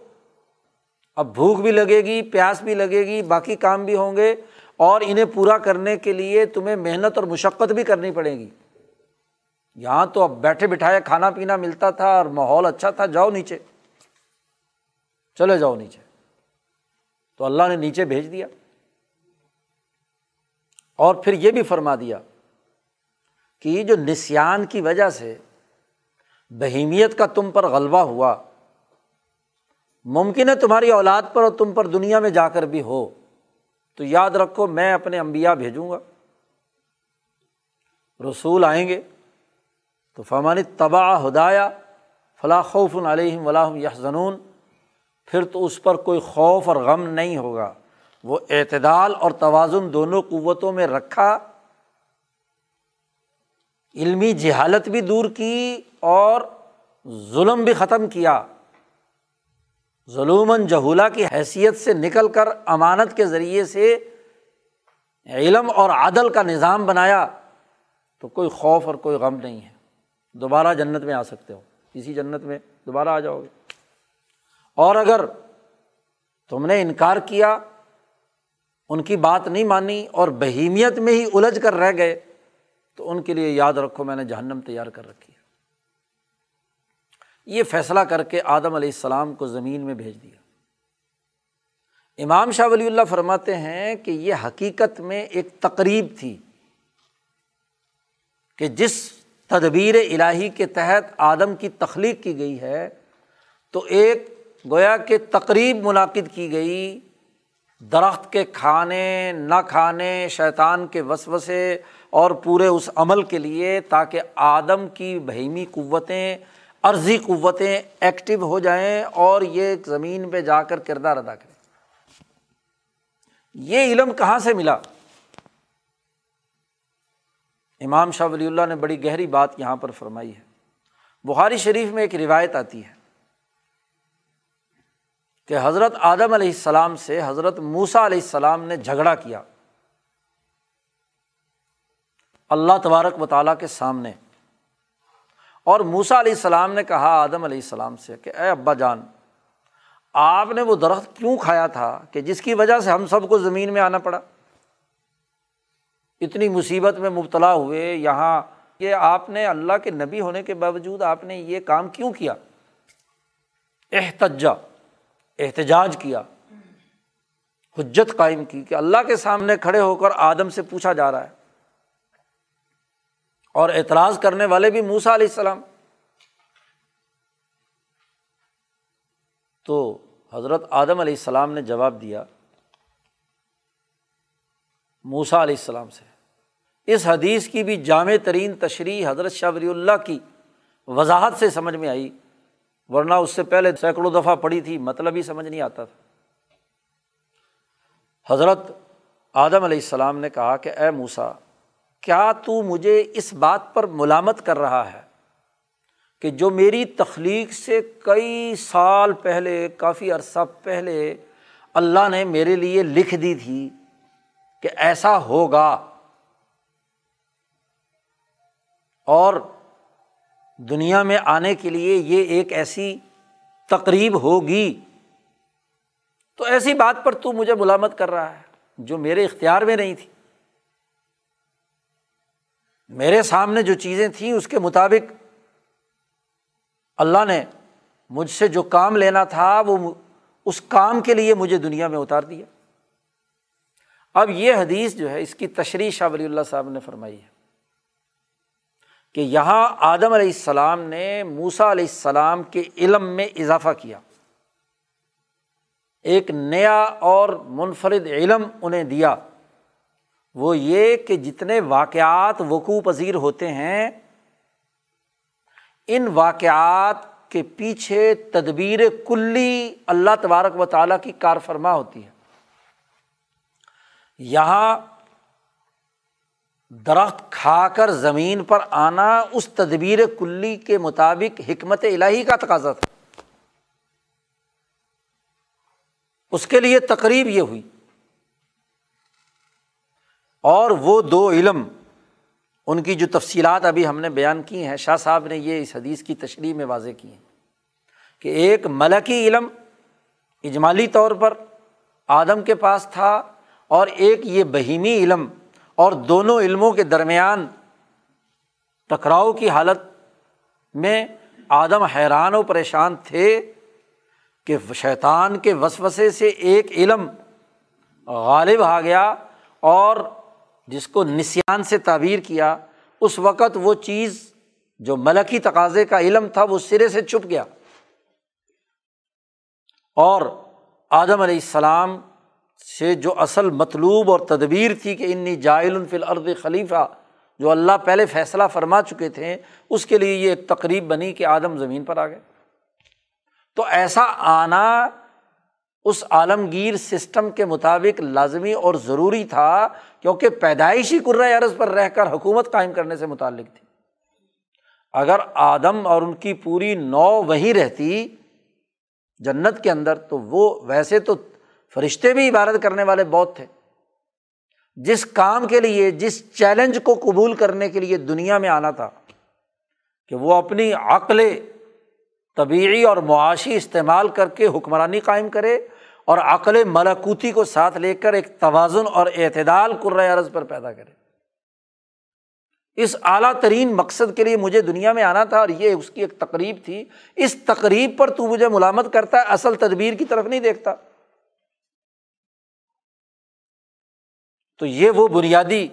اب بھوک بھی لگے گی، پیاس بھی لگے گی، باقی کام بھی ہوں گے۔ اور انہیں پورا کرنے کے لیے تمہیں محنت اور مشقت بھی کرنی پڑے گی۔ یہاں تو اب بیٹھے بٹھائے کھانا پینا ملتا تھا اور ماحول اچھا تھا، جاؤ نیچے۔ چلے جاؤ نیچے۔ تو اللہ نے نیچے بھیج دیا۔ اور پھر یہ بھی فرما دیا کہ یہ جو نسان کی وجہ سے بہیمیت کا تم پر غلبہ ہوا، ممکن ہے تمہاری اولاد پر اور تم پر دنیا میں جا کر بھی ہو۔ تو یاد رکھو، میں اپنے امبیا بھیجوں گا۔ رسول آئیں گے۔ تو فمانی تباہ ہدایا فلاں خوف علیہم ولاحم یا پھر تو اس پر کوئی خوف اور غم نہیں ہوگا۔ وہ اعتدال اور توازن دونوں قوتوں میں رکھا۔ علمی جہالت بھی دور کی اور ظلم بھی ختم کیا۔ ظلم جہولا کی حیثیت سے نکل کر امانت کے ذریعے سے علم اور عدل کا نظام بنایا۔ تو کوئی خوف اور کوئی غم نہیں ہے۔ دوبارہ جنت میں آ سکتے ہو۔ اسی جنت میں دوبارہ آ جاؤ گے۔ اور اگر تم نے انکار کیا، ان کی بات نہیں مانی اور بہیمیت میں ہی الجھ کر رہ گئے، تو ان کے لیے یاد رکھو میں نے جہنم تیار کر رکھی ہے۔ یہ فیصلہ کر کے آدم علیہ السلام کو زمین میں بھیج دیا۔ امام شاہ ولی اللہ فرماتے ہیں کہ یہ حقیقت میں ایک تقریب تھی کہ جس تدبیر الہی کے تحت آدم کی تخلیق کی گئی ہے، تو ایک گویا کہ تقریب منعقد کی گئی، درخت کے کھانے، نہ کھانے، شیطان کے وسوسے اور پورے اس عمل کے لیے تاکہ آدم کی بہیمی قوتیں، عرضی قوتیں ایکٹیو ہو جائیں اور یہ زمین پہ جا کر کردار ادا کریں۔ یہ علم کہاں سے ملا؟ امام شاہ ولی اللہ نے بڑی گہری بات یہاں پر فرمائی ہے۔ بخاری شریف میں ایک روایت آتی ہے۔ کہ حضرت آدم علیہ السلام سے حضرت موسا علیہ السلام نے جھگڑا کیا۔ اللہ تبارک و تعالیٰ کے سامنے۔ اور موسا علیہ السلام نے کہا آدم علیہ السلام سے کہ اے ابا جان، آپ نے وہ درخت کیوں کھایا تھا کہ جس کی وجہ سے ہم سب کو زمین میں آنا پڑا؟ اتنی مصیبت میں مبتلا ہوئے، یہاں یہ آپ نے اللہ کے نبی ہونے کے باوجود آپ نے یہ کام کیوں کیا؟ احتجا۔ احتجاج کیا، حجت قائم کی کہ اللہ کے سامنے کھڑے ہو کر آدم سے پوچھا جا رہا ہے۔ اور اعتراض کرنے والے بھی موسا علیہ السلام۔ تو حضرت آدم علیہ السلام نے جواب دیا موسا علیہ السلام سے۔ اس حدیث کی بھی جامع ترین تشریح حضرت شاہ ولی اللہ کی وضاحت سے سمجھ میں آئی۔ ورنہ اس سے پہلے سینکڑوں دفعہ پڑھی تھی مطلب ہی سمجھ نہیں آتا تھا۔ حضرت آدم علیہ السلام نے کہا کہ اے موسا کیا تو مجھے اس بات پر ملامت کر رہا ہے کہ جو میری تخلیق سے کئی سال پہلے، کافی عرصہ پہلے اللہ نے میرے لیے لکھ دی تھی کہ ایسا ہوگا۔ اور دنیا میں آنے کے لیے یہ ایک ایسی تقریب ہوگی۔ تو ایسی بات پر تو مجھے ملامت کر رہا ہے، جو میرے اختیار میں نہیں تھی۔ میرے سامنے جو چیزیں تھیں، اس کے مطابق اللہ نے مجھ سے جو کام لینا تھا، وہ اس کام کے لیے مجھے دنیا میں اتار دیا۔ اب یہ حدیث جو ہے، اس کی تشریح شاہ ولی اللہ صاحب نے فرمائی ہے۔ کہ یہاں آدم علیہ السلام نے موسا علیہ السلام کے علم میں اضافہ کیا۔ ایک نیا اور منفرد علم انہیں دیا۔ وہ یہ کہ جتنے واقعات وقوع پذیر ہوتے ہیں، ان واقعات کے پیچھے تدبیر کلی اللہ تبارک و تعالیٰ کی کار فرما ہوتی ہے۔ یہاں درخت کھا کر زمین پر آنا اس تدبیر کلی کے مطابق حکمت الہی کا تقاضا تھا۔ اس کے لیے تقریب یہ ہوئی۔ اور وہ دو علم، ان کی جو تفصیلات ابھی ہم نے بیان کی ہیں، شاہ صاحب نے یہ اس حدیث کی تشریح میں واضح کی ہیں کہ ایک ملکی علم اجمالی طور پر آدم کے پاس تھا اور ایک یہ بہیمی علم اور دونوں علموں کے درمیان ٹکراؤ کی حالت میں آدم حیران و پریشان تھے کہ شیطان کے وسوسے سے ایک علم غالب آ گیا اور جس کو نسان سے تعبیر کیا، اس وقت وہ چیز جو ملکی تقاضے کا علم تھا، وہ سرے سے چھپ گیا۔ اور آدم علیہ السلام سے جو اصل مطلوب اور تدبیر تھی کہ انی جائل الفل ارد خلیفہ، جو اللہ پہلے فیصلہ فرما چکے تھے، اس کے لیے یہ ایک تقریب بنی کہ آدم زمین پر آ گئے۔ تو ایسا آنا اس عالمگیر سسٹم کے مطابق لازمی اور ضروری تھا، کیونکہ پیدائشی عرض پر رہ کر حکومت قائم کرنے سے متعلق تھی۔ اگر آدم اور ان کی پوری نو وہیں رہتی جنت کے اندر، تو وہ ویسے تو فرشتے بھی عبادت کرنے والے بہت تھے۔ جس کام کے لیے، جس چیلنج کو قبول کرنے کے لیے دنیا میں آنا تھا، کہ وہ اپنی عقل طبیعی اور معاشی استعمال کر کے حکمرانی قائم کرے اور عقل ملاکوتی کو ساتھ لے کر ایک توازن اور اعتدال عرض پر پیدا کرے۔ اس اعلیٰ ترین مقصد کے لیے مجھے دنیا میں آنا تھا اور یہ اس کی ایک تقریب تھی۔ اس تقریب پر تو مجھے ملامت کرتا ہے اصل تدبیر کی طرف نہیں دیکھتا۔ تو یہ وہ بنیادی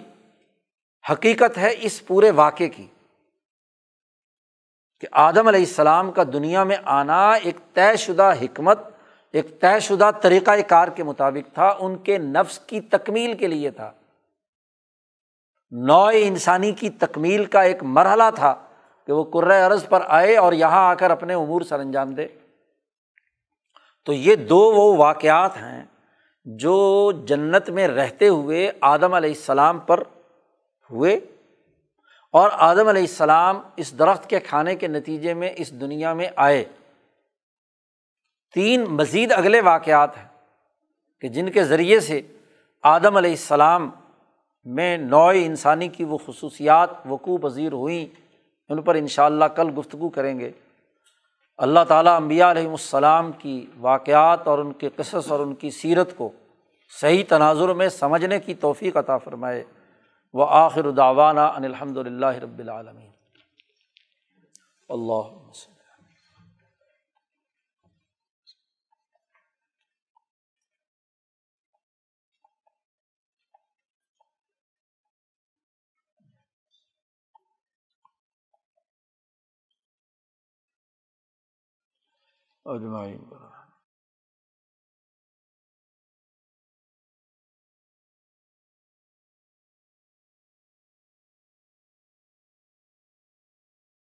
حقیقت ہے اس پورے واقعے کی کہ آدم علیہ السلام کا دنیا میں آنا ایک طے شدہ حکمت، ایک طے شدہ طریقۂ کار کے مطابق تھا، ان کے نفس کی تکمیل کے لیے تھا۔ نو انسانی کی تکمیل کا ایک مرحلہ تھا کہ وہ عرض پر آئے اور یہاں آ کر اپنے امور سر انجام دے۔ تو یہ دو وہ واقعات ہیں جو جنت میں رہتے ہوئے آدم علیہ السلام پر ہوئے اور آدم علیہ السلام اس درخت کے کھانے کے نتیجے میں اس دنیا میں آئے۔ تین مزید اگلے واقعات ہیں کہ جن کے ذریعے سے آدم علیہ السلام میں نوع انسانی کی وہ خصوصیات وقوع پذیر ہوئیں، ان پر ان شاء اللہ کل گفتگو کریں گے۔ اللہ تعالیٰ امبیا علیہم السلام کی واقعات اور ان کے قصص اور ان کی سیرت کو صحیح تناظر میں سمجھنے کی توفیق عطا فرمائے۔ وہ آخر داوانہ ان الحمد للہ رب العالمین۔ اللہ اجمعین